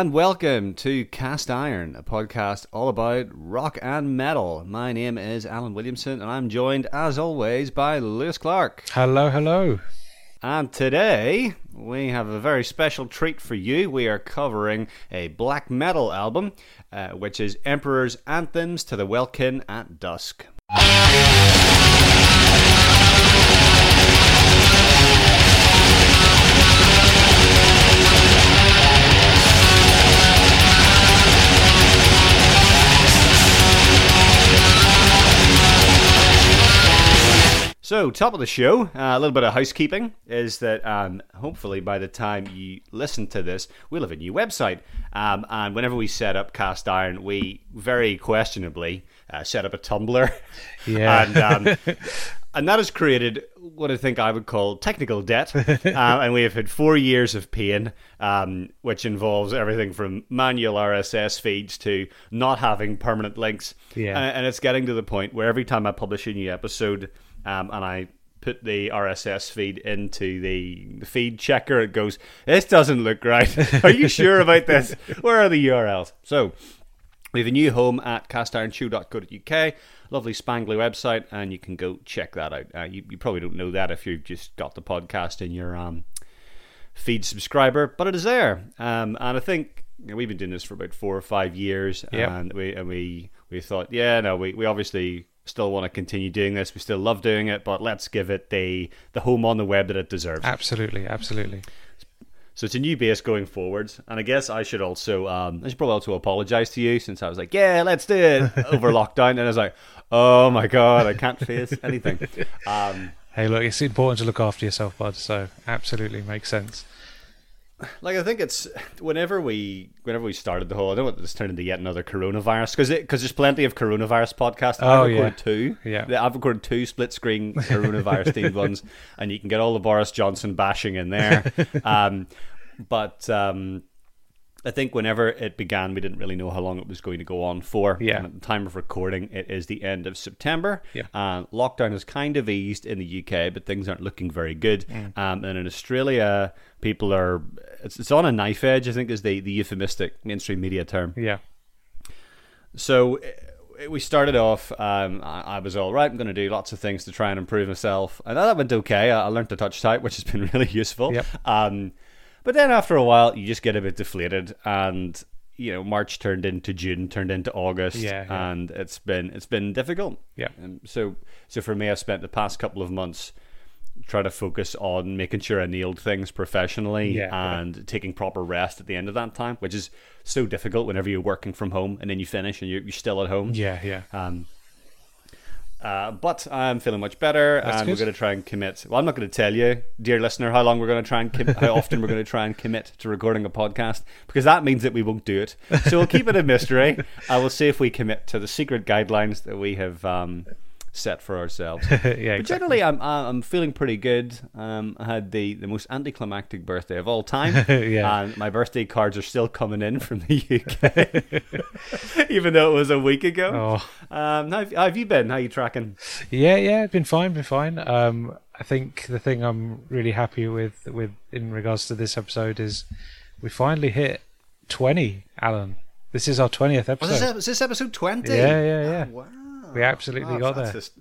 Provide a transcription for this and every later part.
And welcome to Cast Iron, a podcast all about rock and metal. My name is Alan Williamson, and I'm joined, as always, by Lewis Clark. Hello, hello. And today we have a very special treat for you. We are covering a black metal album, uh, which is Emperor's Anthems to the Welkin at Dusk. So, top of the show, uh, a little bit of housekeeping is that um, hopefully by the time you listen to this, we'll have a new website. Um, and whenever we set up Cast Iron, we very questionably uh, set up a Tumblr. Yeah. and, um, and that has created what I think I would call technical debt. uh, and we have had four years of pain, um, which involves everything from manual RSS feeds to not having permanent links. Yeah. And, and it's getting to the point where every time I publish a new episode, um, and I put the RSS feed into the, the feed checker. It goes, This doesn't look right. Are you sure about this? Where are the URLs? So we have a new home at castironshow.co.uk. Lovely spangly website, and you can go check that out. Uh, you, you probably don't know that if you've just got the podcast in your um, feed subscriber, but it is there. Um, and I think you know, we've been doing this for about four or five years, Yep. and we and we we thought, yeah, no, we, we obviously still want to continue doing this. We still love doing it, but let's give it the the home on the web that it deserves. Absolutely, absolutely. So it's a new base going forwards, and I guess I should also um, I should probably also apologize to you since I was like, yeah, let's do it over lockdown, and I was like, oh my god, I can't face anything. Um, Hey, look, it's important to look after yourself, bud. So, absolutely makes sense. Like I think it's whenever we whenever we started the whole I don't want this turned into yet another coronavirus because because there's plenty of coronavirus podcasts. Oh, I've yeah. recorded two. Yeah. I've recorded two split screen coronavirus themed ones, and you can get all the Boris Johnson bashing in there. Um, but um, I think whenever it began, we didn't really know how long it was going to go on for. Yeah. And at the time of recording, it is the end of September. Yeah. And lockdown has kind of eased in the UK, but things aren't looking very good. Mm. Um, and in Australia, people are it's, it's on a knife edge. I think is the the euphemistic mainstream media term. Yeah. So eh, we started off. Um, I, I was all right. I'm going to do lots of things to try and improve myself, and that went okay. I, I learned to touch type, which has been really useful. Yep. Um, but then after a while, you just get a bit deflated, and you know March turned into June, turned into August, Yeah, yeah. and it's been it's been difficult. Yeah. Um, so so for me, I've spent the past couple of months trying to focus on making sure I nailed things professionally Yeah, yeah. and taking proper rest at the end of that time, which is so difficult whenever you're working from home and then you finish and you're, you're still at home. Yeah, yeah. Um, uh, but I'm feeling much better, That's and we're going to try and commit. Well, I'm not going to tell you, dear listener, how long we're going to try and com- how often we're going to try and commit to recording a podcast because that means that we won't do it. So we'll keep it a mystery. I will see if we commit to the secret guidelines that we have um, set for ourselves. yeah, But exactly. generally, I'm I'm feeling pretty good. Um, I had the, the most anticlimactic birthday of all time. Yeah. And my birthday cards are still coming in from the UK, even though it was a week ago. Oh, Um, how, how have you been? How you tracking? yeah, yeah. Been fine, been fine. Um, I think the thing I'm really happy with, with in regards to this episode, is we finally hit 20. Alan, this is our 20th episode. Was this, was this episode twenty? Yeah, yeah, yeah. wow. We absolutely got that's there. just-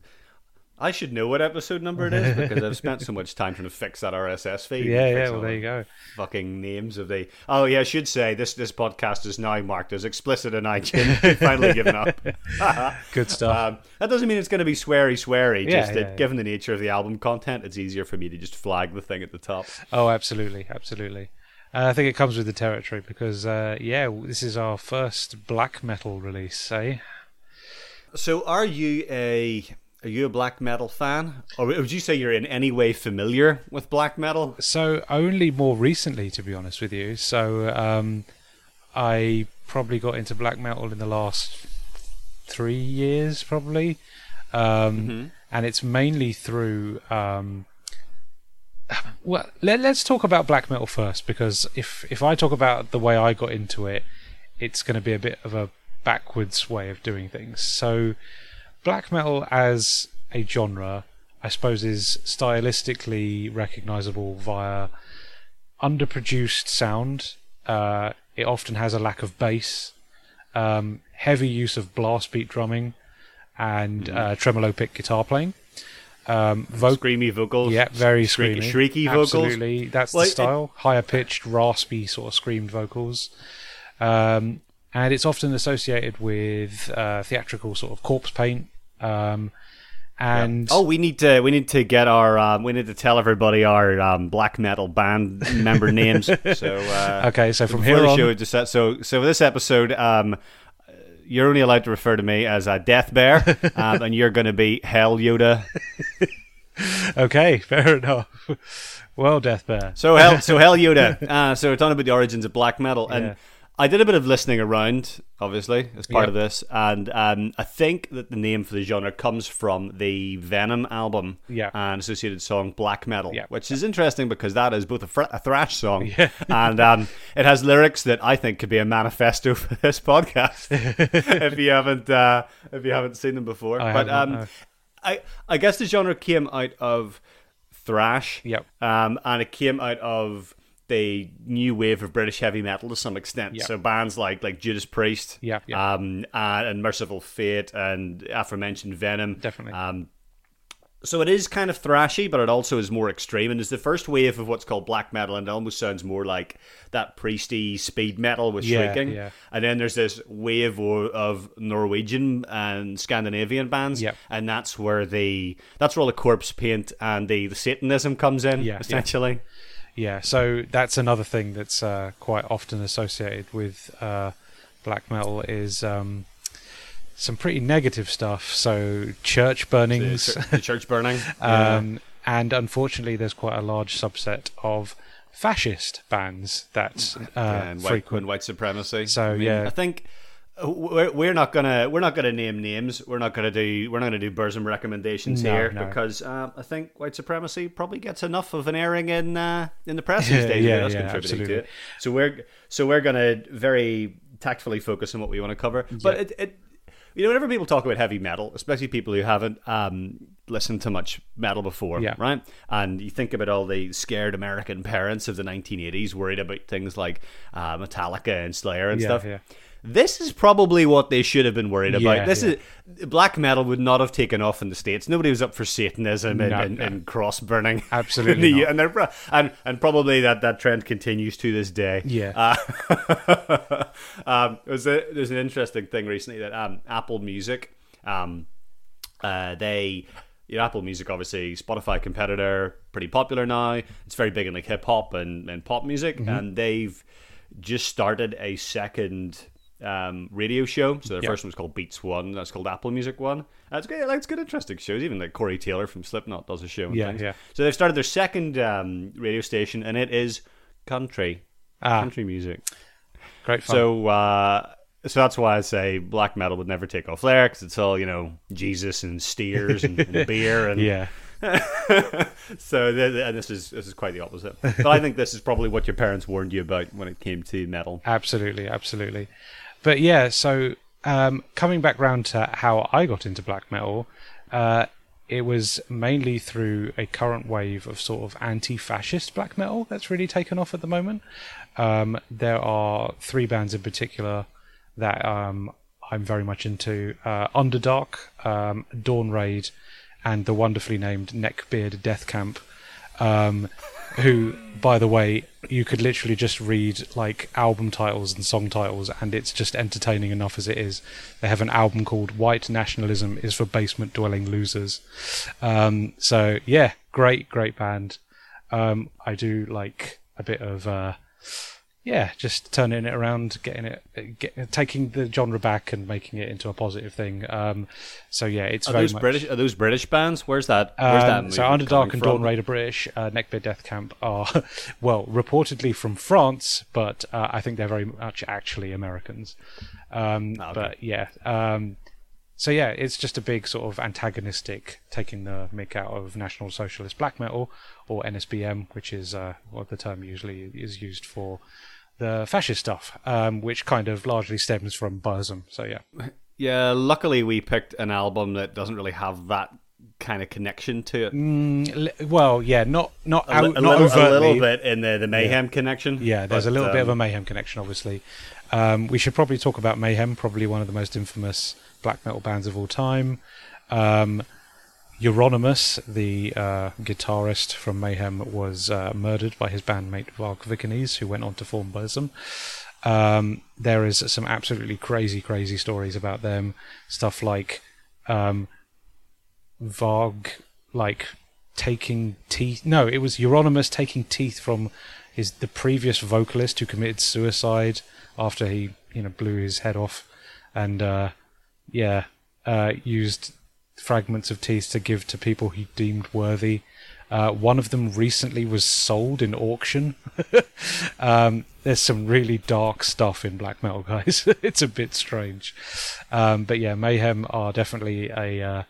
I should know what episode number it is because I've spent so much time trying to fix that RSS feed. Yeah, yeah. Well, there you go. Fucking names of the. Oh yeah, I should say this. This podcast is now marked as explicit in iTunes. I've finally given up. Good stuff. Um, that doesn't mean it's going to be sweary, sweary. Yeah, just yeah, that yeah. given the nature of the album content, it's easier for me to just flag the thing at the top. Oh, absolutely, absolutely. And I think it comes with the territory because, uh, yeah, this is our first black metal release, eh? So, are you a are you a black metal fan, or would you say you're in any way familiar with black metal? So only more recently, to be honest with you. So um, I probably got into black metal in the last three years, probably, um, and it's mainly through. Um, well, let, let's talk about black metal first, because if if I talk about the way I got into it, it's going to be a bit of a backwards way of doing things. So, black metal as a genre, I suppose, is stylistically recognizable via underproduced sound, Uh, it often has a lack of bass, um, heavy use of blast beat drumming, and Mm-hmm. uh, tremolo pick guitar playing. Um, vocal, Screamy vocals. yeah, very screamy, shrieky vocals. Absolutely, that's Well, the it- style. Higher pitched, raspy, sort of screamed vocals, um, and it's often associated with uh, theatrical sort of corpse paint. Um, and Oh, we need to we need to get our um, we need to tell everybody our um, black metal band member names. So uh, okay, so from here on, show, just so so for this episode, um, you're only allowed to refer to me as a Death Bear, um, and you're going to be Hell Yoda. okay, fair enough. Well, Death Bear. So Hell so Hell Yoda. Uh, so we're talking about the origins of black metal, and Yeah. I did a bit of listening around, obviously, as part Yep. of this, and um, I think that the name for the genre comes from the Venom album Yeah. and associated song Black Metal, Yeah. which is interesting because that is both a, fr- a thrash song Yeah. and um, it has lyrics that I think could be a manifesto for this podcast. if you haven't, uh, if you haven't seen them before, I but um. I I guess the genre came out of thrash. Yep. Um, and it came out of the new wave of British heavy metal to some extent. Yep. So bands like like Judas Priest, Yep, yep. um, and, and Mercyful Fate, and aforementioned Venom, Definitely. Um, so it is kind of thrashy, but it also is more extreme. And there's the first wave of what's called black metal, and it almost sounds more like that priesty speed metal with Yeah, shrieking. yeah. And then there's this wave of Norwegian and Scandinavian bands, Yep. and that's where the that's where all the corpse paint and the, the Satanism comes in, Yeah, yeah. essentially. Yeah, so that's another thing that's uh, quite often associated with uh, black metal is um, some pretty negative stuff. So church The, burnings, chur- the church burning. um, and unfortunately, there's quite a large subset of fascist bands that uh, Yeah, and white, frequent. and white supremacy. So, I mean, yeah. I think we're, we're not gonna we're not gonna name names. We're not gonna do we're not gonna do Burzum recommendations No, here no. because um, I think white supremacy probably gets enough of an airing in uh, in the press these days. yeah, that's yeah, contributing absolutely. to it. So we're so we're gonna very tactfully focus on what we want to cover. But it, it you know whenever people talk about heavy metal, especially people who haven't um, listened to much metal before, Yeah. right? And you think about all the scared American parents of the 1980s worried about things like uh, Metallica and Slayer and Yeah, stuff. This is probably what they should have been worried about. Yeah, this yeah. is black metal would not have taken off in the states. Nobody was up for Satanism and, No, and, no. and cross burning. Absolutely not. and pro- and and probably that that trend continues to this day. Yeah. Uh, um, there's, a, there's an interesting thing recently that um, Apple Music, um, uh, they, you know, Apple Music obviously Spotify competitor, pretty popular now. It's very big in like hip hop and, and pop music, Mm-hmm. and they've just started a second um, radio show. So their Yeah. first one was called Beats One. That's called Apple Music One. That's good. Like it's good, interesting shows. Even like Corey Taylor from Slipknot does a show. And Yeah, things. yeah. So they've started their second um, radio station, and it is country, Ah, country music. great fun. So, uh, so that's why I say black metal would never take off there because it's all you know, Jesus and steers and, and beer and yeah, so and this is this is quite the opposite. But I think this is probably what your parents warned you about when it came to metal. absolutely, absolutely. But yeah, so um, coming back round to how I got into black metal, uh, it was mainly through a current wave of sort of anti-fascist black metal that's really taken off at the moment. Um, there are three bands in particular that um, I'm very much into: uh, Underdark, um, Dawn Raid, and the wonderfully named Neckbeard Death Camp. Who, by the way, you could literally just read like album titles and song titles, and it's just entertaining enough as it is. They have an album called "White Nationalism is for Basement Dwelling Losers." Um, so yeah, great, great band. Um, I do like a bit of. Uh, yeah, just turning it around, getting it, get, taking the genre back and making it into a positive thing. Um, so yeah, it's Are very those much British? Are those British bands? Where's that? Where's that? um, so Underdark and from? Dawn Raid are British. Uh, Neckbeard Death Camp are, well, reportedly from France, but uh, I think they're very much actually Americans. Um, Ah, okay. But yeah, um, so yeah, it's just a big sort of antagonistic, taking the mick out of National Socialist black metal or NSBM, which is uh, what the term usually is used for the fascist stuff, um, which kind of largely stems from Burzum. So yeah, Yeah, luckily we picked an album that doesn't really have that kind of connection to it. Mm, well, yeah, not not A, out, a not little, a little bit in the, the mayhem connection. Yeah, there's but, a little bit of um, a mayhem connection, obviously. Um, we should probably talk about Mayhem, probably one of the most infamous black metal bands of all time. Um, Euronymous, the uh, guitarist from Mayhem, was uh, murdered by his bandmate Varg Vikernes, who went on to form Burzum. Um, there is some absolutely crazy, crazy stories about them. Stuff like um, Varg, like taking teeth. No, it was Euronymous taking teeth from his the previous vocalist who committed suicide after he, you know, blew his head off, and uh, yeah, uh, used fragments of teeth to give to people he deemed worthy. Uh, one of them recently was sold in auction. um, there's some really dark stuff in black metal, guys. it's a bit strange, um, but yeah, Mayhem are definitely a uh,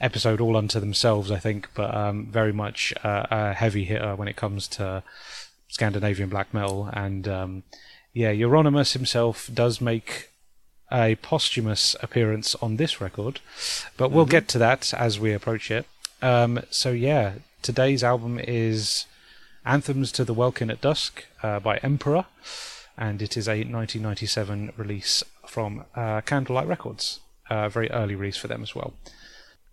episode all unto themselves, I think, but um, very much uh, a heavy hitter when it comes to Scandinavian black metal. And um, yeah, Euronymous himself does make a posthumous appearance on this record, but we'll get to that as we approach it. Um, so yeah, today's album is Anthems to the Welkin at Dusk uh, by Emperor, and it is a 1997 release from uh, Candlelight Records. Uh, very early release for them as well.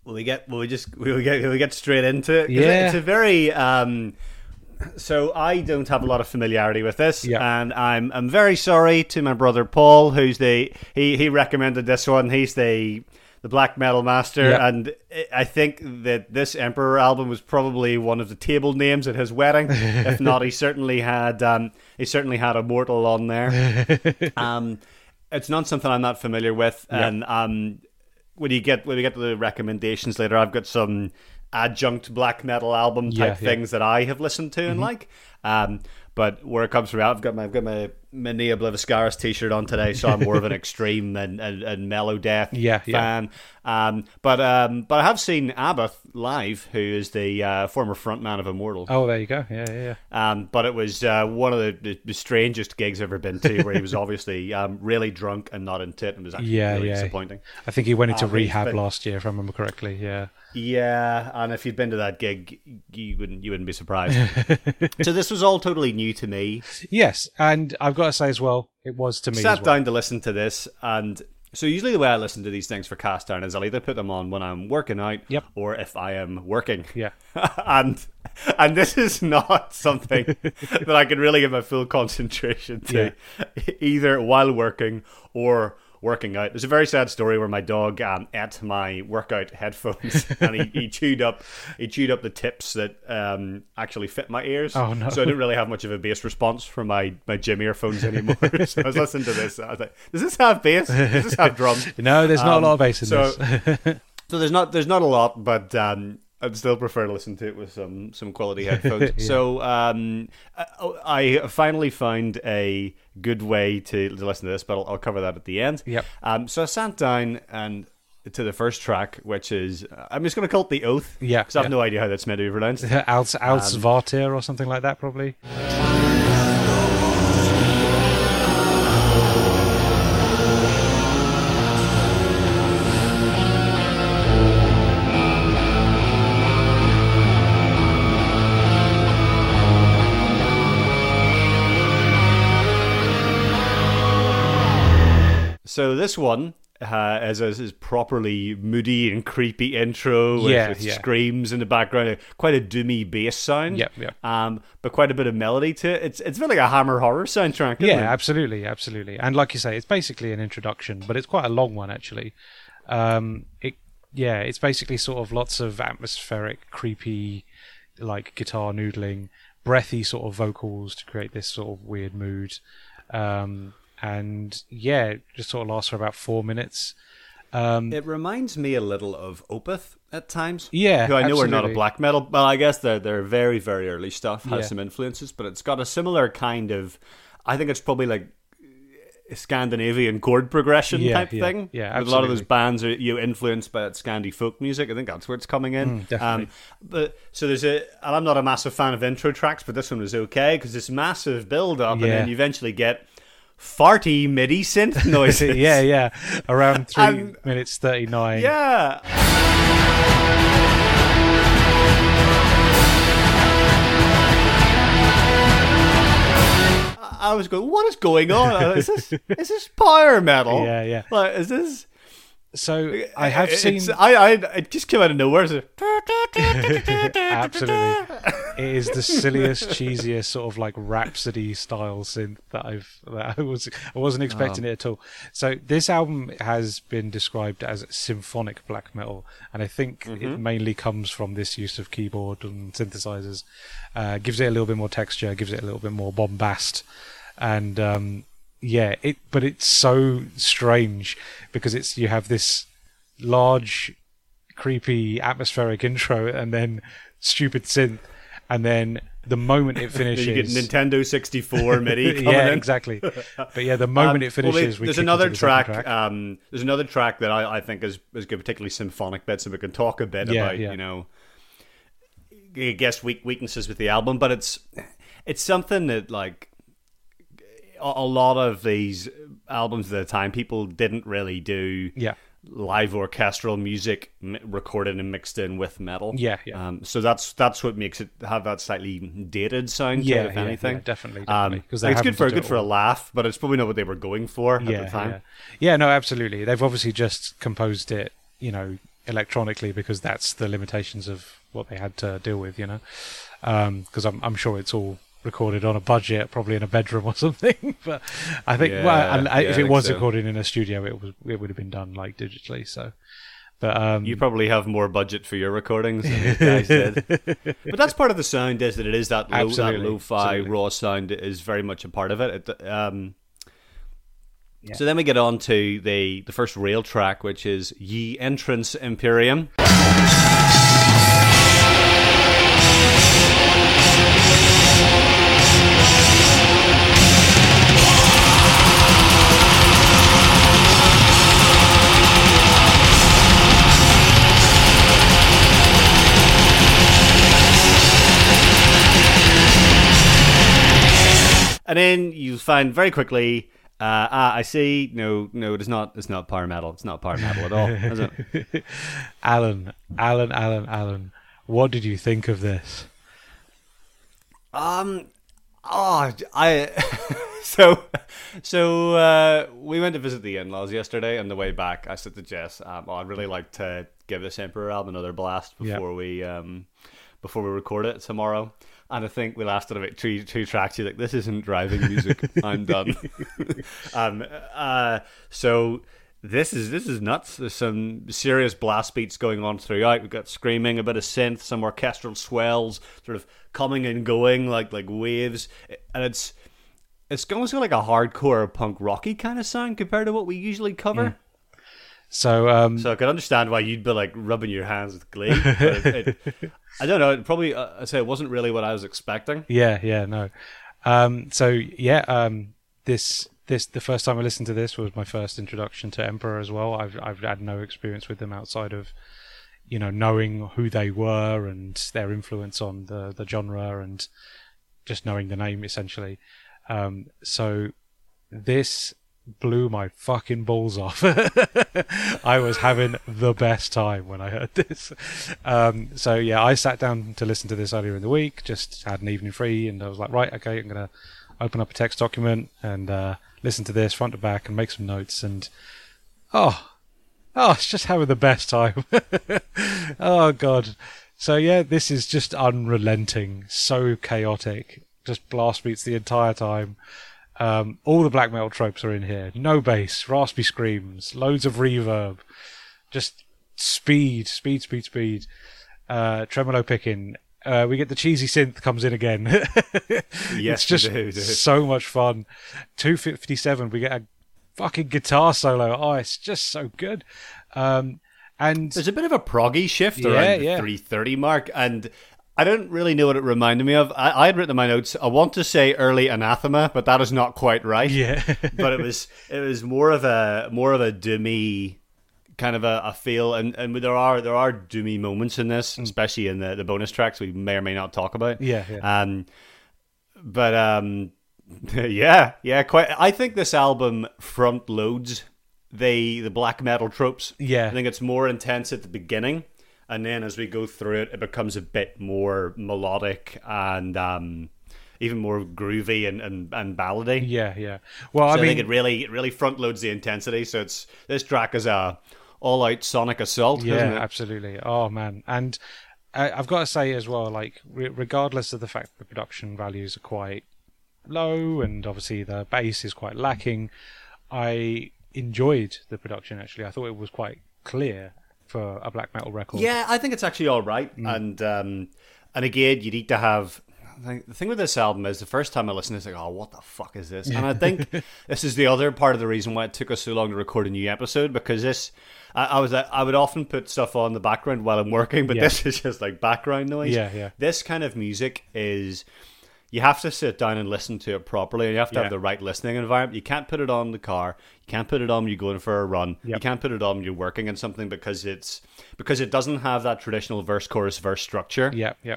Will we get? Will we just? Will we get? Will we get straight into it? Yeah. it's a very. Um, so I don't have a lot of familiarity with this, Yeah. and I'm I'm very sorry to my brother Paul, who's the he he recommended this one. He's the the black metal master, Yeah. and I- think that this Emperor album was probably one of the table names at his wedding. if not, he certainly had um, he certainly had a mortal on there. um, it's not something I'm not familiar with, Yeah. and um, when you get when we get to the recommendations later, I've got some adjunct black metal album type Yeah, Mm-hmm. yeah. things that I have listened to and like. Um, but where it comes from, I've got my I've got my Mania Obliviscaris t-shirt on today, so I'm more of an extreme and, and, and mellow death Yeah, yeah. fan. Um, but um, but I have seen Abbath live, who is the uh, former frontman of Immortal. Oh, there you go. Yeah, yeah, yeah. Um, but it was uh, one of the, the, strangest gigs I've ever been to, where he was obviously um, really drunk and not in it, and was actually Yeah, really yeah. disappointing. I think he went into Um, rehab been- last year, if I remember correctly. Yeah. Yeah, and if you'd been to that gig, you wouldn't you wouldn't be surprised. so this was all totally new to me. Yes, and I've got to say as well, it was to me Sat as well. down to listen to this, and so usually the way I listen to these things for cast down is I'll either put them on when I'm working out, Yep. or if I am working. Yeah. and and this is not something that I can really give my full concentration to, either while working or working out. There's a very sad story where my dog um, ate my workout headphones, and he, he chewed up he chewed up the tips that um, actually fit my ears. Oh, no. So I didn't really have much of a bass response from my my gym earphones anymore. so I was listening to this. I was like, does this have bass? Does this have drums? No, there's not Um, a lot of bass in so- this. So there's not there's not a lot, but um, I'd still prefer to listen to it with some some quality headphones. So um, I, I finally found a good way to, to listen to this, but I'll, I'll cover that at the end. Yep. Um, so I sat down and to the first track, which is I'm just going to call it the Oath. Yeah, because I have yeah. no idea how that's meant to be pronounced. Als Um, or something like that, probably. So this one uh, is a properly moody and creepy intro with, Yeah, with yeah. screams in the background, quite a doomy bass sound. Yep, yep. Um, but quite a bit of melody to it. It's it's really like a Hammer horror soundtrack. Yeah, it? absolutely, absolutely. And like you say, it's basically an introduction, but it's quite a long one actually. Um, it yeah, it's basically sort of lots of atmospheric, creepy, like guitar noodling, breathy sort of vocals to create this sort of weird mood. Um, and yeah, it just sort of lasts for about four minutes. Um, It reminds me a little of Opeth at times. Yeah, who I know are not a black metal. Well, I guess their their very very early stuff has Yeah. some influences, but it's got a similar kind of. I think it's probably like Scandinavian chord progression Yeah, type yeah, thing. yeah, With a lot of those bands are you know, influenced by that Scandi folk music. I think that's where it's coming in. Mm, definitely. Um, but so there's a, and I'm not a massive fan of intro tracks, but this one was okay because this massive build up, and then you eventually get farty MIDI synth noises. yeah, yeah. Around three um, minutes thirty nine. Yeah. I was going, what is going on? Uh, is this is this power metal? Yeah, yeah. Like, is this? So I have seen. I, I it just came out of nowhere. Absolutely. It is the silliest, cheesiest sort of like rhapsody style synth that I've that I was I wasn't expecting Oh. it at all. So this album has been described as symphonic black metal, and I think Mm-hmm. it mainly comes from this use of keyboard and synthesizers. Uh, gives it a little bit more texture, gives it a little bit more bombast, and um, yeah, it. But it's so strange because it's you have this large creepy atmospheric intro and then stupid synth and then the moment it finishes, you get Nintendo 64 MIDI yeah in. exactly but yeah the moment Um, it finishes wait, we there's another the track. track. Um, there's another track that I, I think is is good, particularly symphonic bits, and we can talk a bit Yeah, about yeah. you know, I guess weak weaknesses with the album, but it's it's something that like a, a lot of these albums at the time people didn't really do yeah live orchestral music m- recorded and mixed in with metal. Yeah, yeah. Um, so that's that's what makes it have that slightly dated sound. Yeah, it, if yeah, anything, yeah, definitely, Um, definitely, 'cause it's good for good for a laugh, but it's probably not what they were going for at yeah the time. yeah yeah no absolutely they've obviously just composed it you know electronically because that's the limitations of what they had to deal with you know because I'm, I'm sure it's all recorded on a budget probably in a bedroom or something but i think well Yeah, and I- yeah, if it was so. recorded in a studio it was it would have been done like digitally so but um You probably have more budget for your recordings than these guys did. But that's part of the sound is that it is that low, that lo-fi absolutely. raw sound is very much a part of it. it um, Yeah. So then we get on to the the first real track, which is Ye Entrancemperium. And then you find very quickly, uh, ah, I see. No, no, it is not. It's not power metal. It's not power metal at all, is it? alan alan alan alan what did you think of this Um, oh, I so so uh, we went to visit the in-laws yesterday. On the way back, I said to Jess, um, oh, "I'd really like to give this Emperor album another blast before we um before we record it tomorrow." And I think we lasted about two two tracks. You're like, "This isn't driving music. I'm done." um, uh, so. This is this is nuts. There's some serious blast beats going on throughout. We've got screaming, a bit of synth, some orchestral swells, sort of coming and going like like waves, and it's it's almost like a hardcore punk rocky kind of sound compared to what we usually cover. So um So I can understand why you'd be like rubbing your hands with glee. But it, it, I don't know. It probably uh, I say it wasn't really what I was expecting. Yeah, yeah, no. Um, so yeah, um, this this the first time I listened to this was my first introduction to Emperor as well. I've I've had no experience with them outside of you know knowing who they were and their influence on the the genre and just knowing the name essentially. Um, so this blew my fucking balls off. I was having the best time when I heard this. Um, so yeah, I sat down to listen to this earlier in the week. Just had an evening free, and I was like, right, okay, I'm gonna open up a text document and uh, listen to this front to back and make some notes. And oh, oh, it's just having the best time. oh god. So yeah, this is just unrelenting, so chaotic, just blast beats the entire time. Um, all the black metal tropes are in here. No bass, raspy screams, loads of reverb, just speed, speed, speed, speed. Uh, tremolo picking. Uh, we get the cheesy synth comes in again. Yes, it's just do, do. so much fun. Two fifty seven. We get a fucking guitar solo. Oh, it's just so good. Um, and There's a bit of a proggy shift Yeah, around the yeah. 330 mark, and I don't really know what it reminded me of. I, I had written in my notes. I want to say early anathema, but that is not quite right. yeah, but it was it was more of a more of a doomy kind of a, a feel and, and there are there are doomy moments in this especially in the, the bonus tracks we may or may not talk about Yeah, yeah. um but um yeah yeah quite i think this album front loads the the black metal tropes Yeah. i think it's more intense at the beginning and then as we go through it it becomes a bit more melodic and um even more groovy and and, and ballady. Yeah, yeah. Well, So I I, mean, think it really it really front loads the intensity. So it's this track is a all out sonic assault. yeah, isn't it? absolutely. Oh man, and I, I've got to say as well, like re- regardless of the fact that the production values are quite low and obviously the bass is quite lacking, I enjoyed the production. Actually, I thought it was quite clear for a black metal record. Yeah, I think it's actually all right. And um, and again, you need to have. The thing with this album is the first time I listen, it's like, oh, what the fuck is this? And I think this is the other part of the reason why it took us so long to record a new episode because this, I, I was, I would often put stuff on the background while I'm working, but Yeah. this is just like background noise. Yeah, yeah. This kind of music is, you have to sit down and listen to it properly, and you have to Yeah. have the right listening environment. You can't put it on the car. You can't put it on when you're going for a run. You can't put it on when you're working on something because it's because it doesn't have that traditional verse chorus verse structure. yeah, yeah.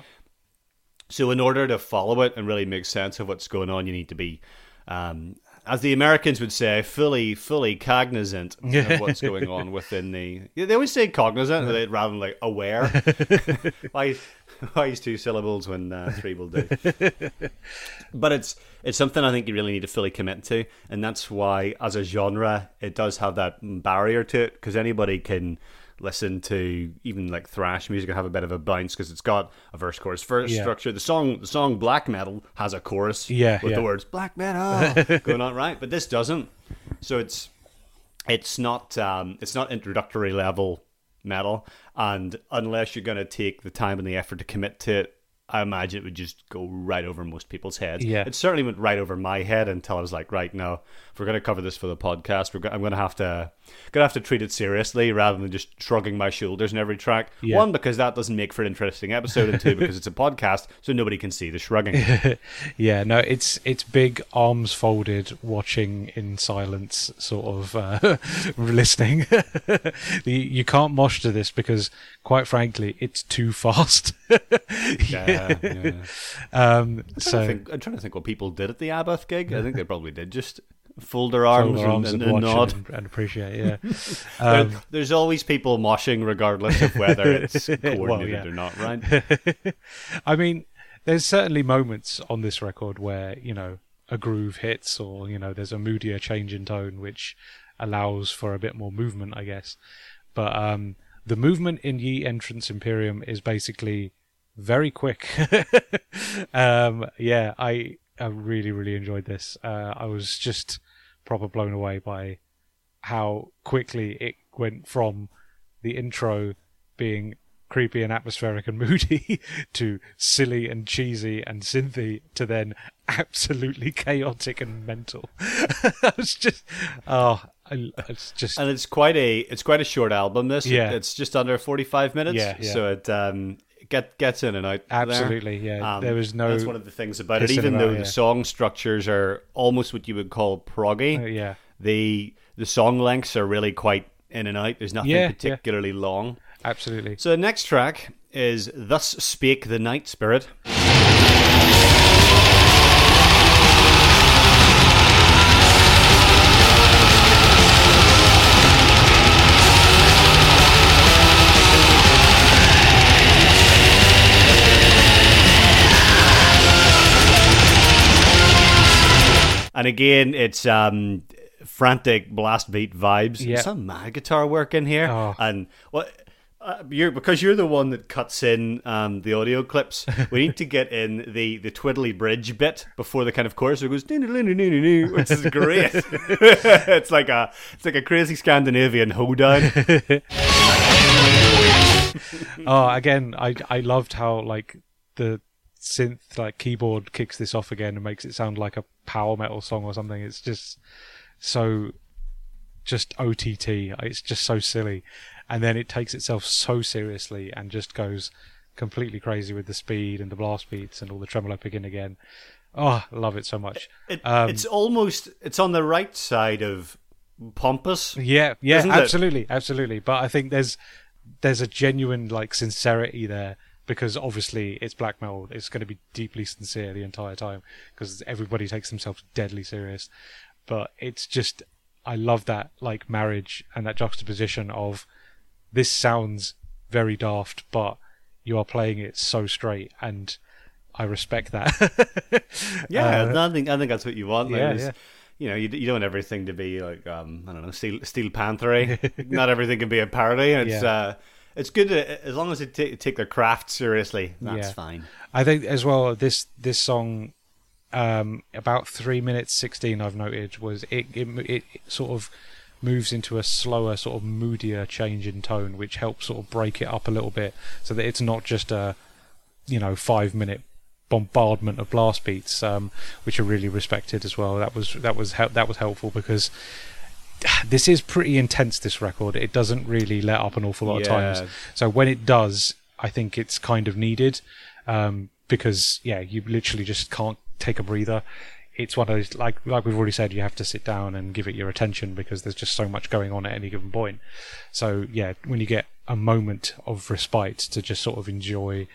So in order to follow it and really make sense of what's going on, you need to be, um, as the Americans would say, fully fully cognizant of what's going on within the. They always say cognizant rather than like aware. why why use two syllables when uh, three will do? but it's it's something I think you really need to fully commit to, and that's why, as a genre, it does have that barrier to it because anybody can listen to even like thrash music and have a bit of a bounce because it's got a verse chorus verse Yeah. structure. The song the song black metal has a chorus, Yeah, with yeah. the words black metal going on right, but this doesn't. So it's it's not um, it's not introductory level metal, and unless you're going to take the time and the effort to commit to it, I imagine it would just go right over most people's heads. Yeah. it certainly went right over my head until I was like, right now, we're going to cover this for the podcast, we're go- I'm going to have to going to have to treat it seriously rather than just shrugging my shoulders in every track. Yeah. One because that doesn't make for an interesting episode, and two because it's a podcast, so nobody can see the shrugging. Yeah, no, it's it's big arms folded, watching in silence, sort of uh, listening. you, you can't mosh to this because, quite frankly, it's too fast. yeah, yeah. um, I so think, I'm trying to think what people did at the Abbath gig. I think they probably did just fold their arms, fold their arms and, and, and, and nod. and, and appreciate. Yeah, There- um, There's always people moshing, regardless of whether it's coordinated Well, yeah. or not, right? I mean, there's certainly moments on this record where you know a groove hits, or you know there's a moodier change in tone, which allows for a bit more movement, I guess. But um, the movement in Ye Entrancemperium is basically very quick. um, yeah, I I really really enjoyed this. Uh, I was just proper blown away by how quickly it went from the intro being creepy and atmospheric and moody to silly and cheesy and synthy to then absolutely chaotic and mental. it's just oh, it's just And it's quite a it's quite a short album. This Yeah. it's just under 45 minutes. Yeah, yeah. So it um get gets in and out. there. absolutely yeah. Um, there was no That's one of the things about it. Even about, though yeah. the song structures are almost what you would call proggy, uh, yeah the the song lengths are really quite in and out. There's nothing Yeah, yeah. particularly long. absolutely. So the next track is "Thus Spake the Night Spirit." And again, it's um, frantic blast beat vibes. Yeah. Some mad guitar work in here, Oh. and what. Uh, you're because you're the one that cuts in um, the audio clips. We need to get in the, the twiddly bridge bit before the kind of chorus. It goes, which is great. it's like a it's like a crazy Scandinavian hoedown. oh, again, I I loved how like the synth like keyboard kicks this off again and makes it sound like a power metal song or something. It's just so just OTT. It's just so silly, and then it takes itself so seriously and just goes completely crazy with the speed and the blast beats and all the tremolo picking again. Oh, love it so much. It, Um, it's almost it's on the right side of pompous. Yeah, yeah, Isn't it? absolutely, absolutely. But I think there's there's a genuine like sincerity there because obviously it's black metal. It's going to be deeply sincere the entire time because everybody takes themselves deadly serious. But it's just I love that like marriage and that juxtaposition of this sounds very daft, but you are playing it so straight and I respect that. Yeah, Uh, I think I think that's what you want. Like, yeah, yeah. You know, you, you don't want everything to be like um, I don't know, Steel Steel Panthery. Not everything can be a parody. It's Yeah. uh, it's good to, as long as they take take their craft seriously. That's Yeah. fine. I think as well this this song um about 3 minutes 16 I've noted was it it, it sort of moves into a slower sort of moodier change in tone which helps sort of break it up a little bit so that it's not just a you know 5 minute bombardment of blast beats um which are really respected as well that was that was that was helpful because this is pretty intense this record it doesn't really let up an awful lot of times so when it does, I think it's kind of needed um, because yeah, you literally just can't take a breather. It's one of those like like we've already said, you have to sit down and give it your attention because there's just so much going on at any given point. So yeah, when you get a moment of respite to just sort of enjoy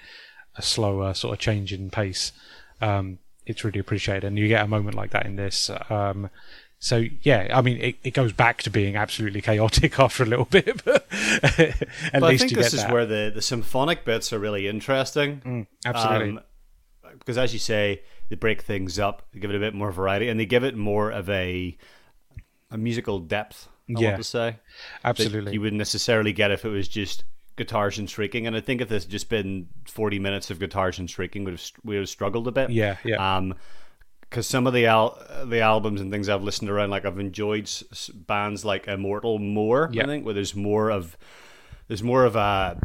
a slower sort of change in pace, um, it's really appreciated. And you get a moment like that in this. Um, so yeah, I mean, it, it goes back to being absolutely chaotic after a little bit, but at But I think this is that. where the, the symphonic bits are really interesting. Mm, absolutely. Um, because as you say, they break things up, they give it a bit more variety, and they give it more of a a musical depth. I Yeah. want to say absolutely. you wouldn't necessarily get if it was just guitars and shrieking. And I think if this had just been forty minutes of guitars and shrieking, would have we would have struggled a bit. Yeah, yeah. Um, because some of the al- the albums and things I've listened around, like I've enjoyed s- bands like Immortal more. I think where there's more of there's more of a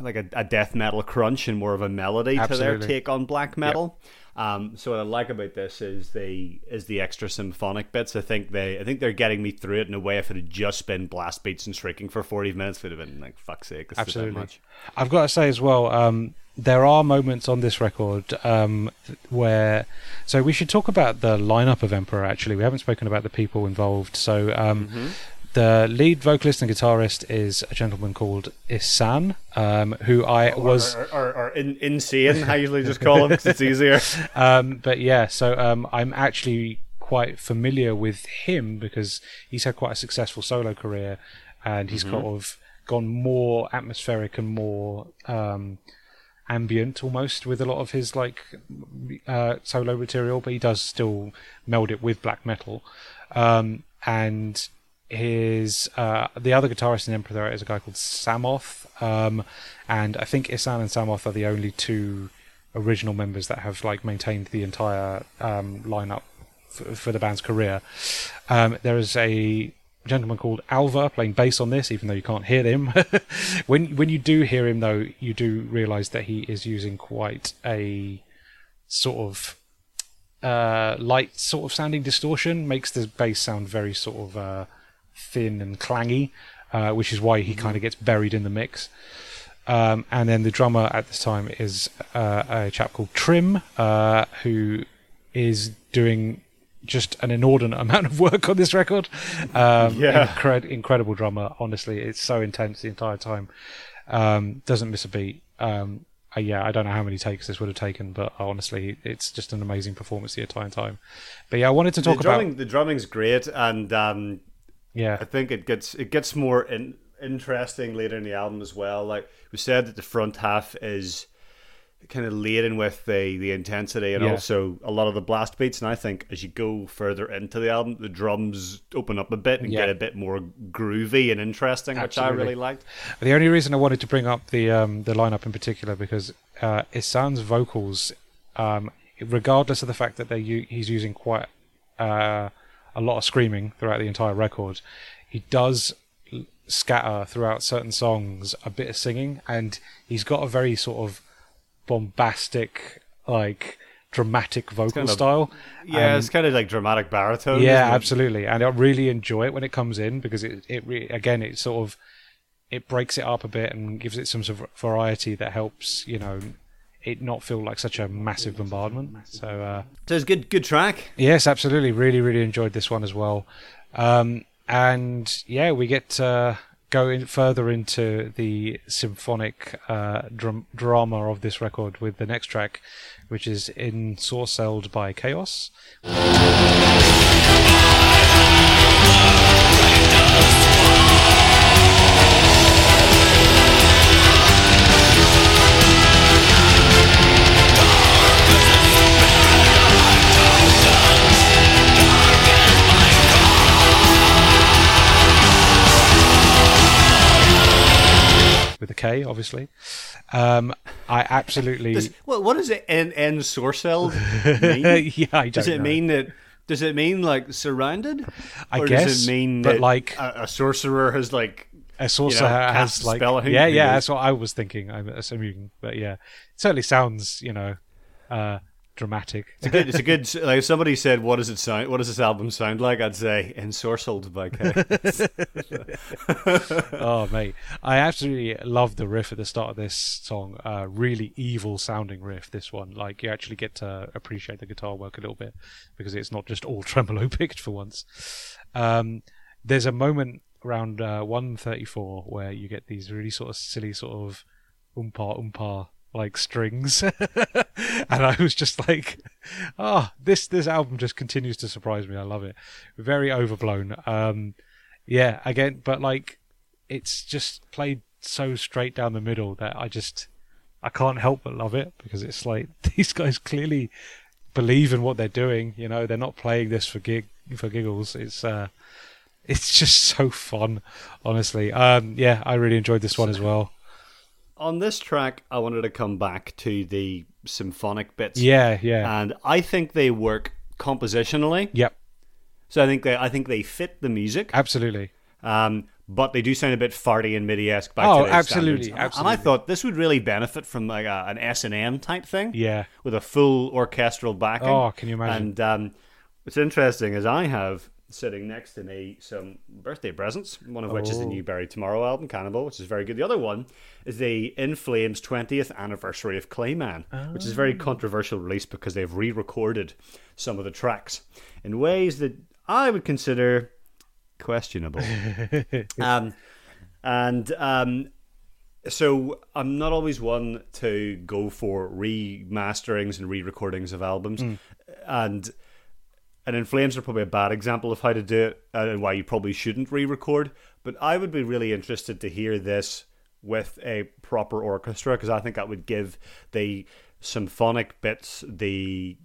like a, a death metal crunch and more of a melody to their take on black metal. Um, so what I like about this is the is the extra symphonic bits. I think they I think they're getting me through it in a way. If it had just been blast beats and shrieking for forty minutes, it would have been like fuck's sake. This is a bit Absolutely. much. I've got to say as well, um, there are moments on this record um, where. So we should talk about the lineup of Emperor. Actually, we haven't spoken about the people involved. So um, Mm-hmm. the lead vocalist and guitarist is a gentleman called Ihsahn, um, who I was. or, or, or in, insane. I usually just call him because it's easier. um, but yeah, so um, I'm actually quite familiar with him because he's had quite a successful solo career, and he's kind of gone more atmospheric and more um, ambient almost with a lot of his like uh, solo material, but he does still meld it with black metal. Um, and his uh, the other guitarist in Emperor is a guy called Samoth, um, and I think Ihsahn and Samoth are the only two original members that have like maintained the entire um, lineup f- for the band's career. Um, there is a gentleman called Alver playing bass on this, even though you can't hear him. when when you do hear him, though, you do realise that he is using quite a sort of uh, light sort of sounding distortion, makes the bass sound very sort of uh, thin and clangy, uh, which is why he kind of gets buried in the mix. Um, and then the drummer at this time is uh, a chap called Trym, uh, who is doing just an inordinate amount of work on this record. Um, Yeah. incred- incredible drummer. Honestly, it's so intense the entire time. Um, doesn't miss a beat. Um, uh, yeah, I don't know how many takes this would have taken, but honestly, it's just an amazing performance the entire time. But yeah, I wanted to The talk about drumming, the drumming's great, and um, yeah, I think it gets it gets more in, interesting later in the album as well. Like we said, that the front half is kind of laden with the the intensity and Yeah. also a lot of the blast beats. And I think as you go further into the album, the drums open up a bit and Yeah. get a bit more groovy and interesting, which I really liked. The only reason I wanted to bring up the um, the lineup in particular because uh, Ihsahn's vocals, um, regardless of the fact that they u- he's using quite uh, a lot of screaming throughout the entire record, he does scatter throughout certain songs a bit of singing, and he's got a very sort of bombastic, like dramatic vocal kind of- style. Yeah, Um, it's kind of like dramatic baritone. yeah, absolutely, and I really enjoy it when it comes in because it it re- again it sort of it breaks it up a bit and gives it some sort of variety that helps you know it not feel like such a massive bombardment. So uh, So it's good good track. yes, absolutely, really really enjoyed this one as well. Um, and yeah, we get uh, go in further into the symphonic uh, dram- drama of this record with the next track, which is Ensorcelled by Khaos. K, obviously. Um, I absolutely. Does, what, what does it en, ensorcelled mean? yeah, I don't does it know. mean that? Does it mean like surrounded? I or guess, does it mean but that like- a, a sorcerer has like a sorcerer you know, has like yeah yeah that's what I was thinking I'm assuming but yeah it certainly sounds you know uh dramatic It's a good. It's a good. Like if somebody said, "What does it sound? What does this album sound like?" I'd say "Ensorcelled" by K. oh mate I absolutely love the riff at the start of this song uh really evil sounding riff this one like you actually get to appreciate the guitar work a little bit because it's not just all tremolo picked for once um there's a moment around uh 134 where you get these really sort of silly sort of umpa oompa like strings. And i was just like oh this this album just continues to surprise me. I love it. Very overblown. Um yeah again but like it's just played so straight down the middle that i just i can't help but love it because it's like these guys clearly believe in what they're doing you know? They're not playing this for gig for giggles. It's uh it's just so fun honestly. Um yeah i really enjoyed this one as well On this track, I wanted to come back to the symphonic bits. yeah yeah and I think they work compositionally. yep So I think they, I think they fit the music. absolutely Um, but they do sound a bit farty and MIDI-esque by Oh, today's absolutely, standards. I- And. I thought this would really benefit from like a, an S and M type thing. yeah with a full orchestral backing. Oh, can you imagine? And um, what's interesting is I have sitting next to me some birthday presents, one of which is the Oh. new Bury Tomorrow album, Cannibal, which is very good. The other one is the In Flames 20th anniversary of Clayman, which is a Oh. very controversial release because they've re recorded some of the tracks in ways that I would consider questionable. um, and um, so I'm not always one to go for remasterings and re-recordings of albums, and and In Flames are probably a bad example of how to do it and why you probably shouldn't re-record. But I would be really interested to hear this with a proper orchestra because I think that would give the symphonic bits the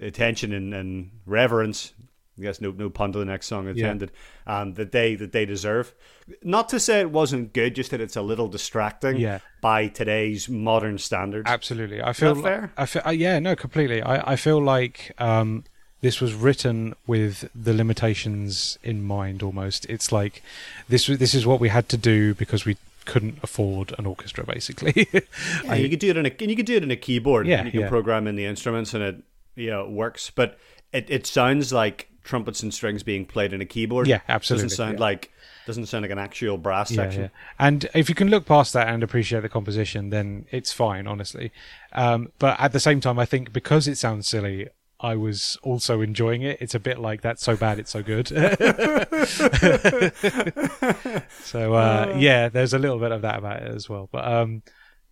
attention and, and reverence. I guess no no pun to the next song intended. Um, that they that they deserve. Not to say it wasn't good, just that it's a little distracting. Yeah. By today's modern standards. Absolutely, I feel that fair? I feel uh, yeah, no, completely. I I feel like um, this was written with the limitations in mind. Almost, it's like this this is what we had to do because we couldn't afford an orchestra, basically. Yeah, you could do it in a and you could do it in a keyboard. Yeah, and you can yeah. program in the instruments and it you know it works. But it, it sounds like trumpets and strings being played in a keyboard. Yeah, absolutely, Doesn't sound yeah. like doesn't sound like an actual brass yeah, section. yeah. And if you can look past that and appreciate the composition, then it's fine, honestly. Um, but at the same time, I think because it sounds silly. I was also enjoying it. It's a bit like that's so bad, it's so good. so uh, yeah, there's a little bit of that about it as well. But um,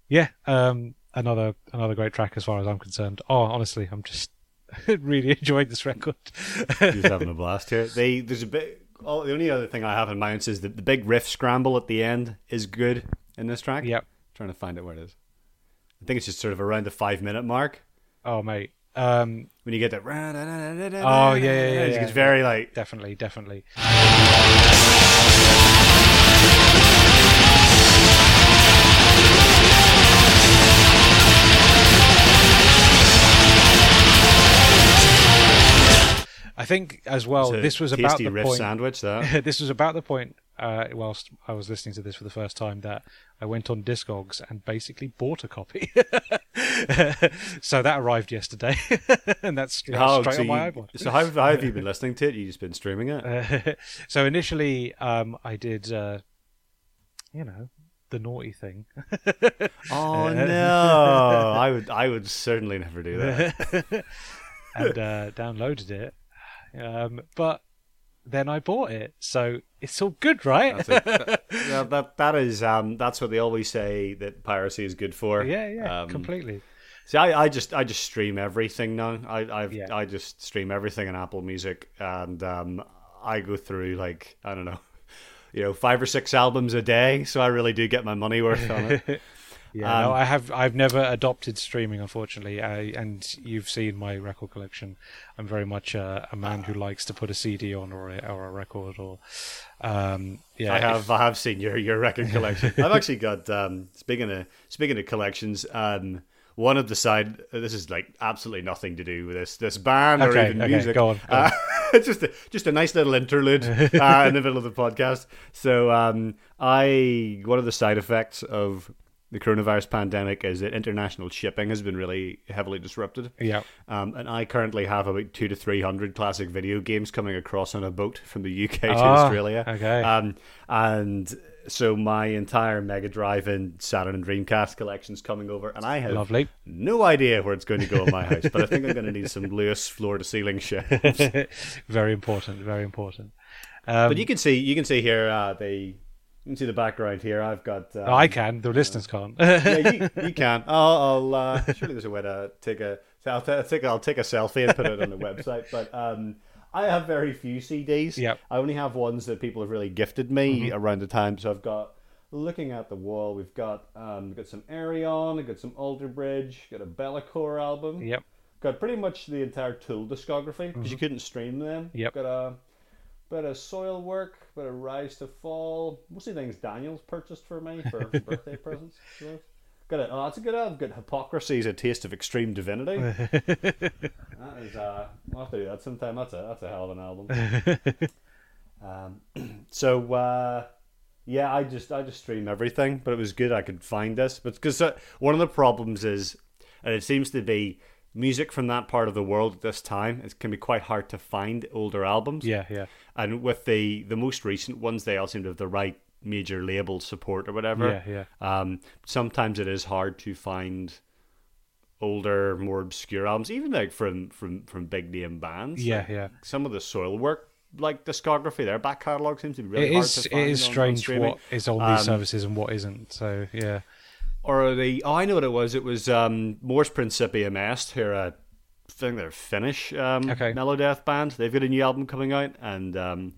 yeah, um, another another great track as far as I'm concerned. Oh, honestly, I'm just really enjoying this record. Just having a blast here. They there's a bit. Oh, the only other thing I have in mind is that the big riff scramble at the end is good in this track. yep. trying to find it where it is. I think it's just sort of around the five minute mark Oh mate. Um, when you get that. Oh, yeah, yeah, yeah, It's, yeah. very like definitely, definitely. I think as well. This was about the riff point. sandwich. That this was about the point. Uh, whilst I was listening to this for the first time, that I went on Discogs and basically bought a copy. so that arrived yesterday, and that's straight, Oh, straight so on my you- iPod. So how, how have you been listening to it? You just been streaming it? Uh, so initially, um, I did, uh, you know, the naughty thing. oh no! I would I would certainly never do that. and uh, downloaded it. Um, but then I bought it, so it's all good, right? That, yeah, that that is um that's what they always say that piracy is good for. yeah, yeah, Um, completely. See, I, I just I just stream everything now. I I've, Yeah. I just stream everything in Apple Music, and um, I go through like I don't know, you know, five or six albums a day. So I really do get my money worth on it. Yeah, Um, no, I have. I've never adopted streaming, unfortunately. I, and you've seen my record collection. I'm very much a, a man who likes to put a CD on or a, or a record or, um, yeah. I if- have I have seen your your record collection. I've actually got um, speaking of speaking of collections. Um, one of the side. This is like absolutely nothing to do with this this band or even okay, music. go on, go Uh, it's just a just a nice little interlude uh, in the middle of the podcast. So um, I one of the side effects of the coronavirus pandemic is that international shipping has been really heavily disrupted. Yeah. Um, and I currently have about two to three hundred classic video games coming across on a boat from the UK to Ah, Australia. okay. Um, and so my entire Mega Drive and Saturn and Dreamcast collection's coming over, and I have Lovely. no idea where it's going to go in my house. But I think I'm going to need some Lewis floor to ceiling shit. very important. Very important. Um, but you can see, you can see here uh, the. You can see the background here. I've got. Um, I can. The listeners can't. yeah, you, you can. I'll, I'll uh, surely there's a way to take a. I'll, t- take, I'll take a selfie and put it on the website. But um, I have very few CDs. Yep. I only have ones that people have really gifted me around the time. So I've got. Looking at the wall, we've got um, we've got some Arion, we've got some Alter Bridge, got a Be'lakor album, yep. got pretty much the entire Tool discography because you couldn't stream them. Yep. Got a bit of Soilwork, bit of Rise to Fall, mostly things Daniel's purchased for me for birthday presents. Got a, oh, that's a good album. Got Hypocrisy's A Taste of Extreme Divinity. that is, uh, I'll have to do that sometime. That's a that's a hell of an album. um, so uh, yeah, I just I just stream everything, but it was good I could find this. But because uh, one of the problems is, and it seems to be music from that part of the world at this time, it can be quite hard to find older albums. Yeah. Yeah. And with the the most recent ones, they all seem to have the right major label support or whatever. Yeah. Yeah. Um, sometimes it is hard to find older, more obscure albums, even like from from from big name bands. Yeah. Like, Yeah. some of the Soilwork like discography, their back catalogue seems to be really It hard is. to find. is on- on strange what is on these Um, services and what isn't. So yeah. Or the? Oh, I know what it was. It was um, Mors Principium Est, who are a I think they're Finnish um, Okay. Melodeath band. They've got a new album coming out, and um,